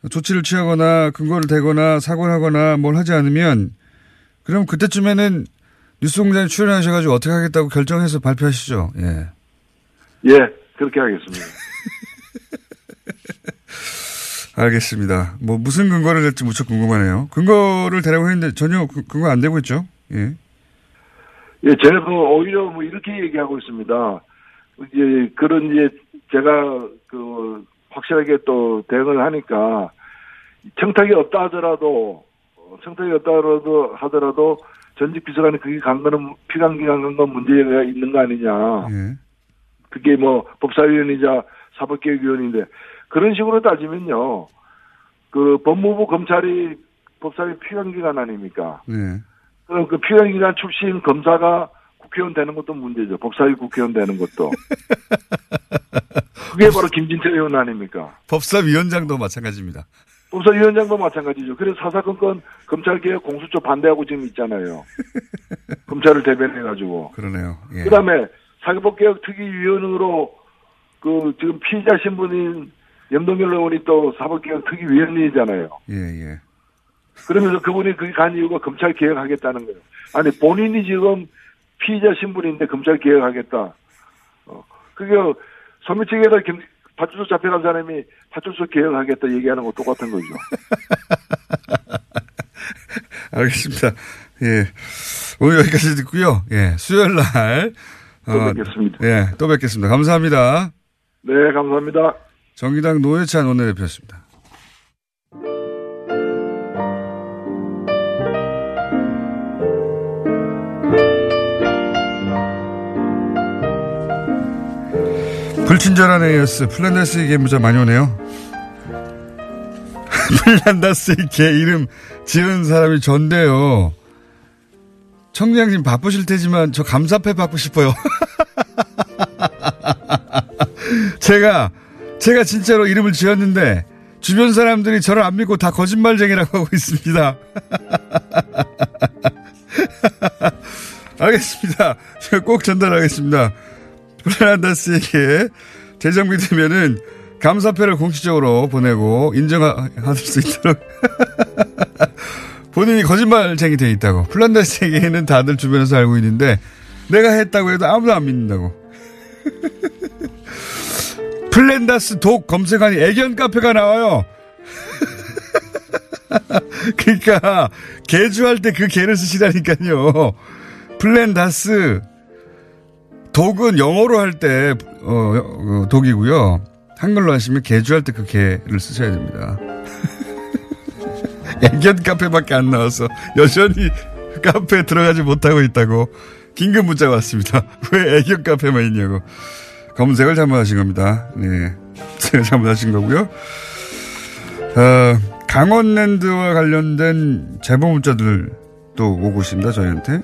Speaker 7: 조치를 취하거나 근거를 대거나 사과를 하거나 뭘 하지 않으면 그럼 그때쯤에는 뉴스공장에 출연하셔가지고 어떻게 하겠다고 결정해서 발표하시죠. 예.
Speaker 12: 예, 그렇게 하겠습니다.
Speaker 7: 알겠습니다. 뭐 무슨 근거를 댈지 무척 궁금하네요. 근거를 대라고 했는데 전혀 그- 근거 안 되고 있죠. 예.
Speaker 12: 예, 저는 그 오히려 뭐 이렇게 얘기하고 있습니다. 이제 그런 이제 제가 그 확실하게 또 대응을 하니까 청탁이 없다 하더라도 어, 청탁이 없다 하더라도 하더라도 전직 비서관이 그게 간 거는 피감기간 간건 문제가 있는 거 아니냐.
Speaker 7: 예.
Speaker 12: 그게 뭐 법사위원이자 사법개혁위원인데 그런 식으로 따지면요. 그 법무부 검찰이 법사위 피감기관 아닙니까?
Speaker 7: 네.
Speaker 12: 그럼 그 피감기관 출신 검사가 국회의원 되는 것도 문제죠. 법사위 국회의원 되는 것도. 그게 바로 김진태 의원 아닙니까?
Speaker 7: 법사위원장도 마찬가지입니다.
Speaker 12: 법사위원장도 마찬가지죠. 그래서 사사건건 검찰개혁 공수처 반대하고 지금 있잖아요. 검찰을 대변해가지고.
Speaker 7: 그러네요. 예.
Speaker 12: 그 다음에 사법개혁 특위위원으로 그 지금 피의자 신분인 염동열 의원이 또 사법개혁 특위위원이잖아요.
Speaker 7: 예, 예.
Speaker 12: 그러면서 그분이 그게 간 이유가 검찰 개혁하겠다는 거예요. 아니 본인이 지금 피의자 신분인데 검찰 개혁하겠다. 어, 그게 소매치기에다 겸- 파출소 잡혀간 사람이 파출소 개혁하겠다 얘기하는 거 똑같은 거죠.
Speaker 7: 알겠습니다. 예. 오늘 여기까지 듣고요. 예. 수요일 날.
Speaker 12: 또 뵙겠습니다.
Speaker 7: 예. 또 뵙겠습니다. 감사합니다.
Speaker 12: 네, 감사합니다.
Speaker 7: 정의당 노회찬 원내대표였습니다. 불친절한 AS 플란다스의 개 문자 많이 오네요. 플란다스의 개 이름 지은 사람이 전데요. 청장님 바쁘실 테지만 저 감사패 받고 싶어요. 제가 제가 진짜로 이름을 지었는데 주변 사람들이 저를 안 믿고 다 거짓말쟁이라고 하고 있습니다. 알겠습니다. 제가 꼭 전달하겠습니다. 플란다스의 계 재정비 되면은 감사패를 공식적으로 보내고 인정할 수 있도록 본인이 거짓말쟁이 돼 있다고. 플란다스 얘기는 다들 주변에서 알고 있는데 내가 했다고 해도 아무도 안 믿는다고. 플랜다스 dog 검색하니 애견 카페가 나와요. 그러니까 계주할 때 그 계를 쓰시라니까요. 플랜다스 dog은 영어로 할 때 어, 어, dog이고요. 한글로 하시면 계주할 때 그 계를 쓰셔야 됩니다. 애견 카페밖에 안 나와서 여전히 카페에 들어가지 못하고 있다고 긴급 문자가 왔습니다. 왜 애견 카페만 있냐고. 검색을 잘못하신 겁니다. 네. 잘못하신 거고요. 어, 강원랜드와 관련된 제보 문자들도 오고 있습니다. 저희한테.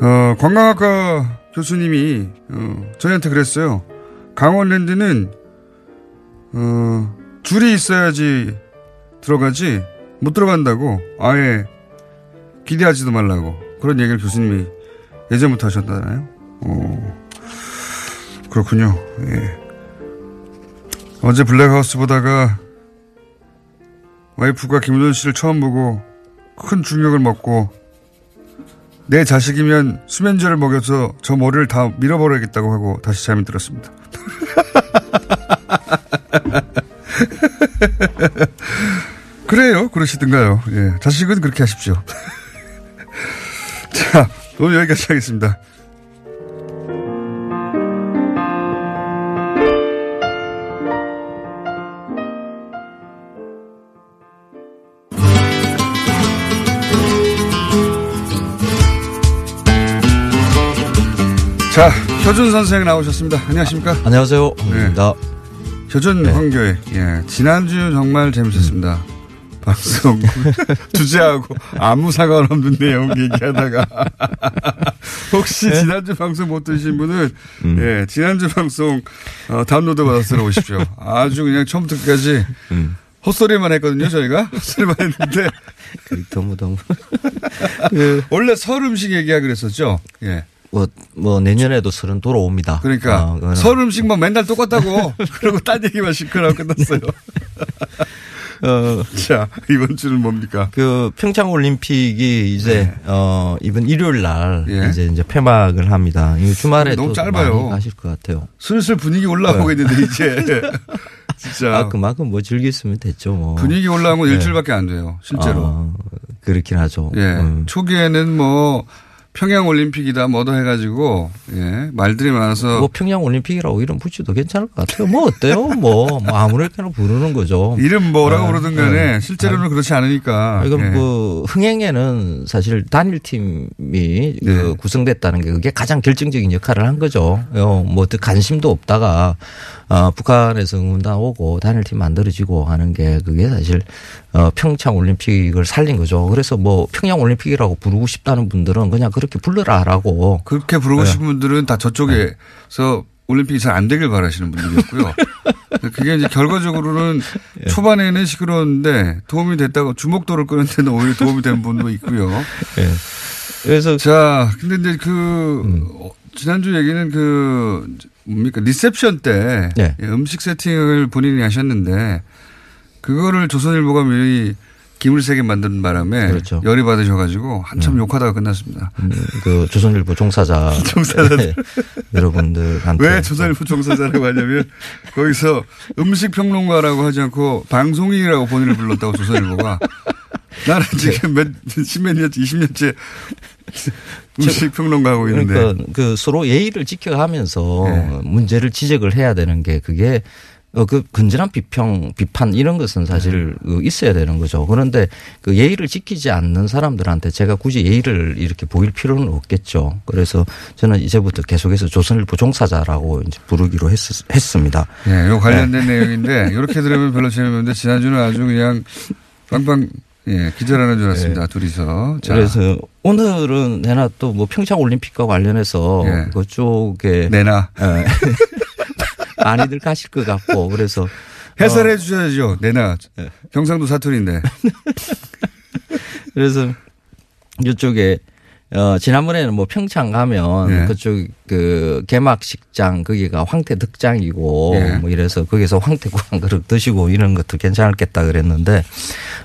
Speaker 7: 어, 관광학과 교수님이 어, 저희한테 그랬어요. 강원랜드는 어, 줄이 있어야지 들어가지 못 들어간다고 아예 기대하지도 말라고 그런 얘기를 교수님이 예전부터 하셨잖아요. 어, 그렇군요. 예. 어제 블랙하우스 보다가 와이프가 김우준 씨를 처음 보고 큰 충격을 먹고 내 자식이면 수면제를 먹여서 저 머리를 다 밀어버려야겠다고 하고 다시 잠이 들었습니다. 그래요. 그러시든가요. 예. 자식은 그렇게 하십시오. 자, 오늘 여기까지 하겠습니다. 자, 효준 선생 나오셨습니다. 안녕하십니까?
Speaker 13: 안녕하세요.
Speaker 7: 네.
Speaker 13: 나
Speaker 7: 효준 황교의 예. 지난주 정말 재밌었습니다. 방송 주제하고 아무 상관없는 내용 얘기하다가 혹시
Speaker 13: 네?
Speaker 7: 지난주 방송 못 들으신 분은
Speaker 13: 음.
Speaker 7: 예, 지난주 방송 어, 다운로드 받아서 들어오십시오. 아주 그냥 처음부터 끝까지
Speaker 13: 음.
Speaker 7: 헛소리만 했거든요, 저희가. 헛소리만 했는데.
Speaker 13: 너무 너무.
Speaker 7: 원래 설 음식 얘기하기로 했었죠. 예.
Speaker 13: 뭐, 뭐 내년에도 설은 돌아옵니다.
Speaker 7: 그러니까
Speaker 13: 어, 그거는
Speaker 7: 설 음식 뭐 맨날 똑같다고 그리고 딴 얘기만 시끄러워 끝났어요.
Speaker 13: 어,
Speaker 7: 자 이번 주는 뭡니까?
Speaker 13: 그 평창 올림픽이 이제
Speaker 7: 네.
Speaker 13: 어 이번 일요일 날
Speaker 7: 예.
Speaker 13: 이제 이제 폐막을 합니다. 이 주말에
Speaker 7: 너무
Speaker 13: 또
Speaker 7: 짧아요.
Speaker 13: 가실 것 같아요.
Speaker 7: 슬슬 분위기 올라오고
Speaker 13: 네.
Speaker 7: 있는데 이제 진짜
Speaker 13: 아 그만큼 뭐 즐겼으면 됐죠. 뭐.
Speaker 7: 분위기 올라온 건
Speaker 13: 네.
Speaker 7: 일주일밖에 안 돼요. 실제로.
Speaker 13: 아, 그렇긴 하죠.
Speaker 7: 예.
Speaker 13: 음.
Speaker 7: 초기에는 뭐 평양 올림픽이다 뭐도 해가지고 예 말들이 많아서
Speaker 13: 뭐 평양 올림픽이라고 이름 붙여도 괜찮을 것 같아요. 뭐 어때요? 뭐, 뭐 아무렇게나 부르는 거죠.
Speaker 7: 이름 뭐라고
Speaker 13: 아,
Speaker 7: 부르든 간에
Speaker 13: 네.
Speaker 7: 실제로는 그렇지 않으니까.
Speaker 13: 이건
Speaker 7: 예.
Speaker 13: 그 흥행에는 사실 단일 팀이
Speaker 7: 네.
Speaker 13: 그 구성됐다는 게 그게 가장 결정적인 역할을 한 거죠. 어, 뭐 어떤 관심도 없다가 어, 북한에서 응원단 오고 단일 팀 만들어지고 하는 게 그게 사실 어, 평창 올림픽을 살린 거죠. 그래서 뭐 평양 올림픽이라고 부르고 싶다는 분들은 그냥 그렇게 불러라라고
Speaker 7: 그렇게 부르고
Speaker 13: 네.
Speaker 7: 싶은 분들은 다 저쪽에서 올림픽이 잘 안 되길 바라시는 분들이었고요. 그게 이제 결과적으로는
Speaker 13: 예.
Speaker 7: 초반에는 시끄러웠는데 도움이 됐다고 주목도를 끄는 데는 오히려 도움이 된 분도 있고요.
Speaker 13: 예. 그래서
Speaker 7: 자, 근데 이제 그
Speaker 13: 음.
Speaker 7: 어, 지난주 얘기는 그 뭡니까 리셉션 때
Speaker 13: 네.
Speaker 7: 예, 음식 세팅을 본인이 하셨는데 그거를 조선일보가 미리 김을 세게 만드는 바람에
Speaker 13: 그렇죠.
Speaker 7: 열이 받으셔가지고 한참 욕하다가 끝났습니다.
Speaker 13: 음, 그 조선일보 종사자
Speaker 7: 종사자들.
Speaker 13: 여러분들한테
Speaker 7: 왜 조선일보 종사자라고 하냐면 거기서 음식 평론가라고 하지 않고 방송인이라고 본인을 불렀다고 조선일보가 나는 지금 몇, 십몇 년째, 20년째 음식 평론가 하고 있는데.
Speaker 13: 그러니까 그 서로 예의를 지켜가면서
Speaker 7: 네.
Speaker 13: 문제를 지적을 해야 되는 게 그게 어, 그 건전한 비평, 비판 이런 것은 사실
Speaker 7: 네.
Speaker 13: 그 있어야 되는 거죠. 그런데 그 예의를 지키지 않는 사람들한테 제가 굳이 예의를 이렇게 보일 필요는 없겠죠. 그래서 저는 이제부터 계속해서 조선일보 종사자라고 이제 부르기로 했, 했습니다.
Speaker 7: 예, 요 관련된
Speaker 13: 네.
Speaker 7: 내용인데 이렇게 들으면 별로 재미없는데 지난주는 아주 그냥 빵빵 예, 기절하는 줄 알았습니다. 둘이서. 자,
Speaker 13: 네. 그래서 오늘은 내나 또 뭐 평창 올림픽과 관련해서
Speaker 7: 예.
Speaker 13: 그쪽에
Speaker 7: 내나
Speaker 13: 예. 많이들 가실 것 같고 그래서
Speaker 7: 해설해
Speaker 13: 어,
Speaker 7: 주셔야죠. 내나 경상도 사투리인데.
Speaker 13: 그래서 이쪽에 어, 지난번에는 뭐 평창 가면
Speaker 7: 예.
Speaker 13: 그쪽 그 개막식장 거기가 황태 득장이고
Speaker 7: 예.
Speaker 13: 뭐 이래서 거기서 황태국 한 그릇 드시고 이런 것도 괜찮겠다 그랬는데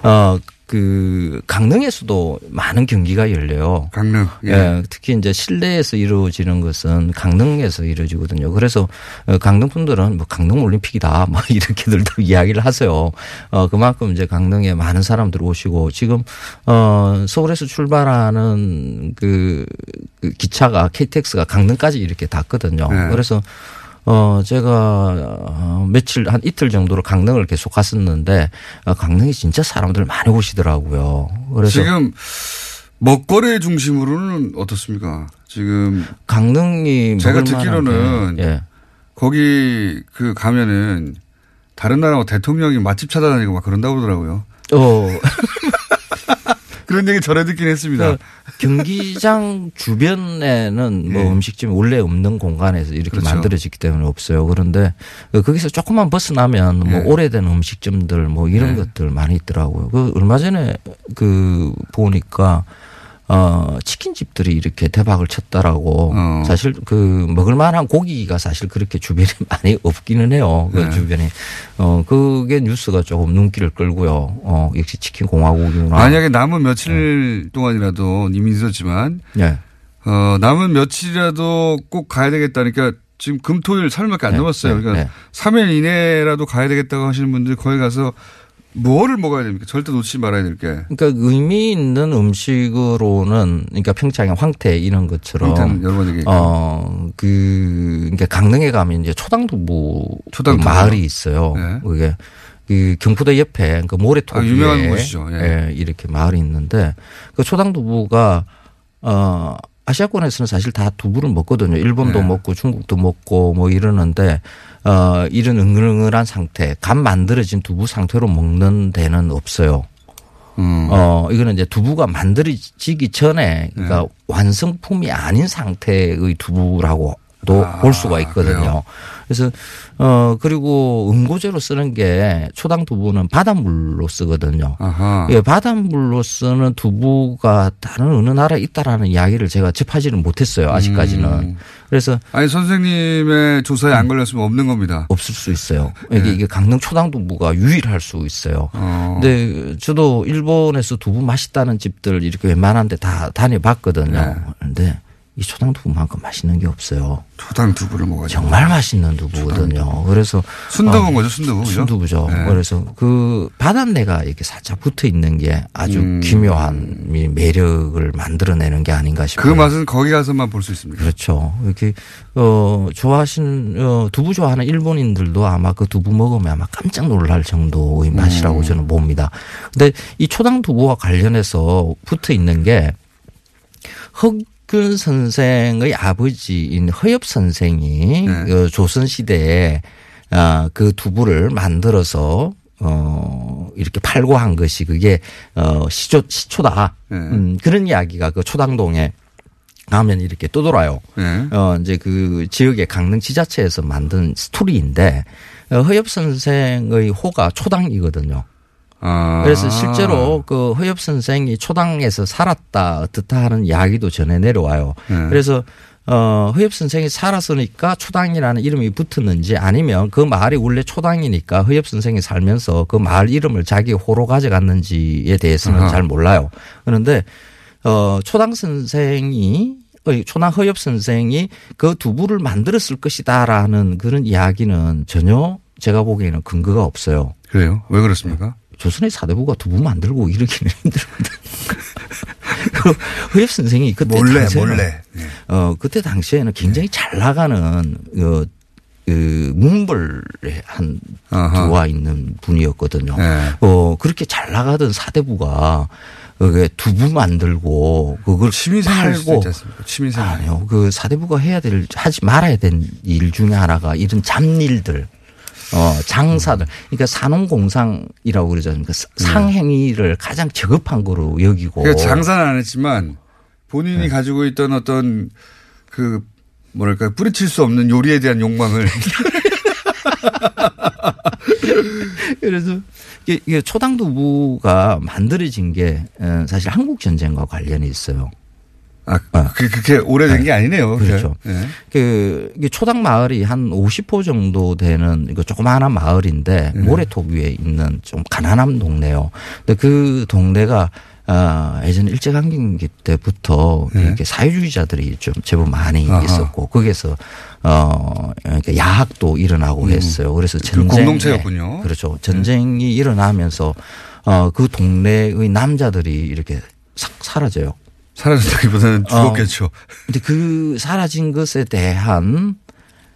Speaker 13: 어, 그 강릉에서도 많은 경기가 열려요.
Speaker 7: 강릉. 예.
Speaker 13: 예, 특히 이제 실내에서 이루어지는 것은 강릉에서 이루어지거든요. 그래서 어, 강릉 분들은 뭐 강릉 올림픽이다 뭐 이렇게들도 이야기를 하세요. 어 그만큼 이제 강릉에 많은 사람들 오시고 지금 어 서울에서 출발하는 그, 그 기차가 KTX가 강릉까지 이렇게 닿거든요.
Speaker 7: 네.
Speaker 13: 그래서 어, 제가, 어, 며칠, 한 이틀 정도로 강릉을 계속 갔었는데, 어, 강릉이 진짜 사람들 많이 오시더라고요. 그래서.
Speaker 7: 지금 먹거리 중심으로는 어떻습니까? 지금
Speaker 13: 강릉이
Speaker 7: 제가 듣기로는
Speaker 13: 예.
Speaker 7: 거기 그 가면은 다른 나라 대통령이 맛집 찾아다니고 막 그런다고 그러더라고요.
Speaker 13: 어.
Speaker 7: 그런 얘기 전에 듣긴 했습니다.
Speaker 13: 그 경기장 주변에는 뭐
Speaker 7: 예.
Speaker 13: 음식점이 원래 없는 공간에서 이렇게
Speaker 7: 그렇죠.
Speaker 13: 만들어지기 때문에 없어요. 그런데 거기서 조금만 벗어나면 뭐
Speaker 7: 예.
Speaker 13: 오래된 음식점들 뭐 이런
Speaker 7: 예.
Speaker 13: 것들 많이 있더라고요. 그 얼마 전에 그 보니까 어 치킨집들이 이렇게 대박을 쳤다라고
Speaker 7: 어.
Speaker 13: 사실 그 먹을 만한 고기가 사실 그렇게 주변에 많이 없기는 해요. 그
Speaker 7: 네.
Speaker 13: 주변에 어 그게 뉴스가 조금 눈길을 끌고요. 어 역시 치킨 공화국이구나.
Speaker 7: 만약에 남은 며칠 동안이라도 이미 있었지만
Speaker 13: 네.
Speaker 7: 어, 남은 며칠이라도 꼭 가야 되겠다니까 지금 금 토일 설밖에 안
Speaker 13: 네,
Speaker 7: 남았어요.
Speaker 13: 네,
Speaker 7: 그러니까
Speaker 13: 네.
Speaker 7: 3일 이내라도 가야 되겠다고 하시는 분들 거기 가서 뭐를 먹어야 됩니까? 절대 놓치지 말아야 될 게.
Speaker 13: 그러니까 의미 있는 음식으로는 그러니까 평창의 황태 이런 것처럼
Speaker 7: 황태는 여러 번 얘기했고.
Speaker 13: 어 그 그러니까 강릉에 가면 이제 초당두부
Speaker 7: 초당두부.
Speaker 13: 그 마을이 있어요.
Speaker 7: 네.
Speaker 13: 그게 그 경포대 옆에 그 모래톱
Speaker 7: 아, 유명한 곳이죠. 예.
Speaker 13: 예, 이렇게 마을이 있는데 그 초당두부가 어 아시아권에서는 사실 다 두부를 먹거든요. 일본도
Speaker 7: 네.
Speaker 13: 먹고 중국도 먹고 뭐 이러는데 어 이런 응을응을한 상태, 간 만들어진 두부 상태로 먹는 데는 없어요.
Speaker 7: 음.
Speaker 13: 어, 이거는 이제 두부가 만들어지기 전에, 그러니까
Speaker 7: 네.
Speaker 13: 완성품이 아닌 상태의 두부라고도
Speaker 7: 아,
Speaker 13: 볼 수가 있거든요.
Speaker 7: 그래요?
Speaker 13: 그래서, 어, 그리고 응고제로 쓰는 게 초당 두부는 바닷물로 쓰거든요.
Speaker 7: 아하.
Speaker 13: 예, 바닷물로 쓰는 두부가 다른 어느 나라에 있다라는 이야기를 제가 접하지는 못했어요. 아직까지는.
Speaker 7: 음.
Speaker 13: 그래서
Speaker 7: 아니 선생님의 조사에 안 걸렸으면 없는 겁니다.
Speaker 13: 없을 수 있어요. 이게, 이게 강릉 초당 두부가 유일할 수 있어요.
Speaker 7: 네. 어.
Speaker 13: 근데 저도 일본에서 두부 맛있다는 집들 이렇게 웬만한 데 다 다녀봤거든요.
Speaker 7: 네.
Speaker 13: 근데 이 초당 두부만큼 맛있는 게 없어요.
Speaker 7: 초당 두부를 먹어야
Speaker 13: 정말 맛있는 두부거든요. 그래서
Speaker 7: 순두부인
Speaker 13: 어,
Speaker 7: 거죠, 순두부. 그죠?
Speaker 13: 순두부죠.
Speaker 7: 네.
Speaker 13: 그래서 그 바닷내가 이렇게 살짝 붙어 있는 게 아주
Speaker 7: 음.
Speaker 13: 기묘한 미- 매력을 만들어내는 게 아닌가 싶어요.
Speaker 7: 그 맛은 거기 가서만 볼 수 있습니다.
Speaker 13: 그렇죠. 이렇게 어 좋아하신 어 두부 좋아하는 일본인들도 아마 그 두부 먹으면 아마 깜짝 놀랄 정도의 맛이라고
Speaker 7: 음.
Speaker 13: 저는 봅니다. 근데 이 초당 두부와 관련해서 붙어 있는 게 흑 균 선생의 아버지인 허엽 선생이
Speaker 7: 네.
Speaker 13: 어, 조선 시대에 아, 그 두부를 만들어서 어 이렇게 팔고 한 것이 그게 어 시초 시초다.
Speaker 7: 네.
Speaker 13: 음, 그런 이야기가 그 초당동에 가면 이렇게 떠돌아요.
Speaker 7: 네.
Speaker 13: 어, 이제 그 지역의 강릉 지자체에서 만든 스토리인데, 어, 허엽 선생의 호가 초당이거든요.
Speaker 7: 아.
Speaker 13: 그래서 실제로 그 허엽 선생이 초당에서 살았다, 어떻다 하는 이야기도 전해 내려와요.
Speaker 7: 네.
Speaker 13: 그래서 어, 허엽 선생이 살았으니까 초당이라는 이름이 붙었는지 아니면 그 마을이 원래 초당이니까 허엽 선생이 살면서 그 마을 이름을 자기 호로 가져갔는지에 대해서는
Speaker 7: 아하.
Speaker 13: 잘 몰라요. 그런데 어, 초당 선생이 어, 초당 허엽 선생이 그 두부를 만들었을 것이다라는 그런 이야기는 전혀 제가 보기에는 근거가 없어요.
Speaker 7: 그래요? 왜 그렇습니까?
Speaker 13: 조선의 사대부가 두부 만들고 이러기는 힘들거든. 그 허엽 선생이 그때
Speaker 7: 몰래,
Speaker 13: 당시에는
Speaker 7: 몰래. 네.
Speaker 13: 어 그때 당시에는 굉장히 잘 나가는 어, 그 문벌에 한. 들어와 있는 분이었거든요.
Speaker 7: 네.
Speaker 13: 어 그렇게 잘 나가던 사대부가 그게 두부 만들고 그걸 팔고. 아니요. 그 사대부가 해야 될 하지 말아야 될일 중에 하나가 이런 잡일들 어, 장사들. 그러니까 산업공상이라고 그러지 않습니까? 사- 상행위를 가장 저급한 거로 여기고.
Speaker 7: 네. 그러니까 장사는 안 했지만 본인이
Speaker 13: 네.
Speaker 7: 가지고 있던 어떤 그 뭐랄까 뿌리칠 수 없는 요리에 대한 욕망을
Speaker 13: 그래서 이게, 초당두부가 만들어진 게 어, 사실 한국 전쟁과 관련이 있어요.
Speaker 7: 아, 그, 그렇게 오래된 게 아니네요.
Speaker 13: 그렇죠.
Speaker 7: 네.
Speaker 13: 그, 초당 마을이 한 50호 정도 되는 이거 조그마한 마을인데
Speaker 7: 네.
Speaker 13: 모래톱 위에 있는 좀 가난한 동네요. 근데 그 동네가 아, 예전 일제강점기 때부터 이렇게 사회주의자들이 좀 제법 많이
Speaker 7: 네. 아하.
Speaker 13: 있었고 거기에서 어, 그러니까 야학도 일어나고
Speaker 7: 음.
Speaker 13: 했어요. 그래서
Speaker 7: 그
Speaker 13: 전쟁
Speaker 7: 공동체였군요.
Speaker 13: 그렇죠. 전쟁이 일어나면서 어, 그 동네의 남자들이 이렇게 싹 사라져요.
Speaker 7: 사라졌다기보다는 죽었겠죠.
Speaker 13: 어, 근데 그 사라진 것에 대한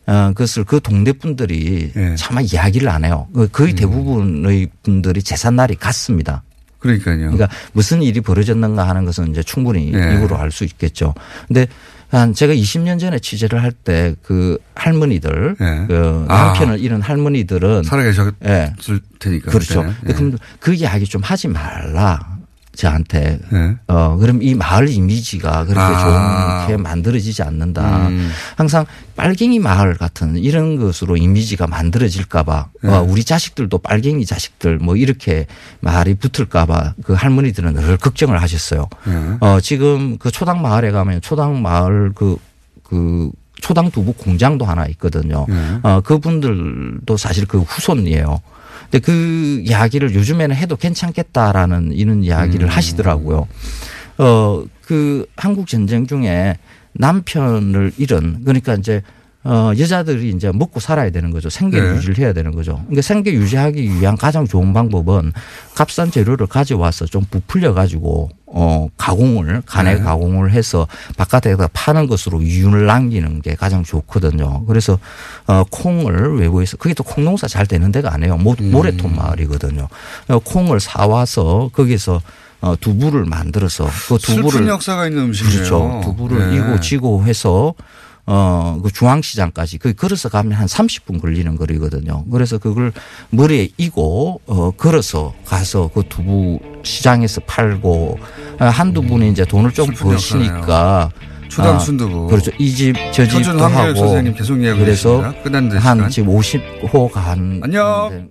Speaker 13: 어, 그것을 그 동네 분들이
Speaker 7: 예.
Speaker 13: 차마 이야기를 안 해요. 그
Speaker 7: 음.
Speaker 13: 거의 대부분의 분들이 재산 날이 같습니다.
Speaker 7: 그러니까요.
Speaker 13: 그러니까 무슨 일이 벌어졌는가 하는 것은 이제 충분히
Speaker 7: 예.
Speaker 13: 입으로 알 수 있겠죠. 근데 한 제가 20년 전에 취재를 할 때 그 할머니들,
Speaker 7: 예.
Speaker 13: 그
Speaker 7: 아.
Speaker 13: 남편을 잃은 할머니들은
Speaker 7: 살아계셨을
Speaker 13: 예.
Speaker 7: 테니까.
Speaker 13: 그렇죠.
Speaker 7: 그때는.
Speaker 13: 근데 그 이야기 좀 하지 말라. 저한테.
Speaker 7: 예.
Speaker 13: 어, 그럼 이 마을 이미지가 그렇게
Speaker 7: 아.
Speaker 13: 좋게 만들어지지 않는다.
Speaker 7: 음.
Speaker 13: 항상 빨갱이 마을 같은 이런 것으로 이미지가 만들어질까봐
Speaker 7: 예.
Speaker 13: 어, 우리 자식들도 빨갱이 자식들 뭐 이렇게 말이 붙을까봐 그 할머니들은 늘 걱정을 하셨어요.
Speaker 7: 예.
Speaker 13: 어, 지금 그 초당 마을에 가면 초당 마을 그, 그 초당 두부 공장도 하나 있거든요.
Speaker 7: 예.
Speaker 13: 어, 그분들도 사실 그 후손이에요. 근데 그 이야기를 요즘에는 해도 괜찮겠다라는 이런 이야기를
Speaker 7: 음.
Speaker 13: 하시더라고요. 어, 그 한국 전쟁 중에 남편을 잃은 그러니까 이제 어, 여자들이 이제 먹고 살아야 되는 거죠. 생계
Speaker 7: 네.
Speaker 13: 유지를 해야 되는 거죠. 그러니까 생계 유지하기 위한 가장 좋은 방법은 값싼 재료를 가져와서 좀 부풀려 가지고 어, 가공을 간에
Speaker 7: 네.
Speaker 13: 가공을 해서 바깥에다 파는 것으로 이윤을 남기는 게 가장 좋거든요. 그래서 어, 콩을 외부에서 그게 또 콩 농사 잘 되는 데가 아니에요. 모,
Speaker 7: 음.
Speaker 13: 모래톱 마을이거든요. 어, 콩을 사와서 거기서 어, 두부를 만들어서 그 두부를
Speaker 7: 슬픈 역사가 있는 음식이에요.
Speaker 13: 그렇죠. 두부를
Speaker 7: 네.
Speaker 13: 이고 지고 해서 어, 그 중앙시장까지 그 걸어서 가면 한 30분 걸리는 거리거든요. 그래서 그걸 머리에 이고 어, 걸어서 가서 그 두부 시장에서 팔고 아, 한두 분이 이제 돈을 좀 버시니까
Speaker 7: 초당
Speaker 13: 아,
Speaker 7: 순두부.
Speaker 13: 그렇죠. 이 집 저 집도 하고
Speaker 7: 선생님 계속 이야기
Speaker 13: 그래서.
Speaker 7: 끝났는데
Speaker 13: 한
Speaker 7: 시간.
Speaker 13: 지금 50호가 한
Speaker 7: 안녕.
Speaker 13: 강릉에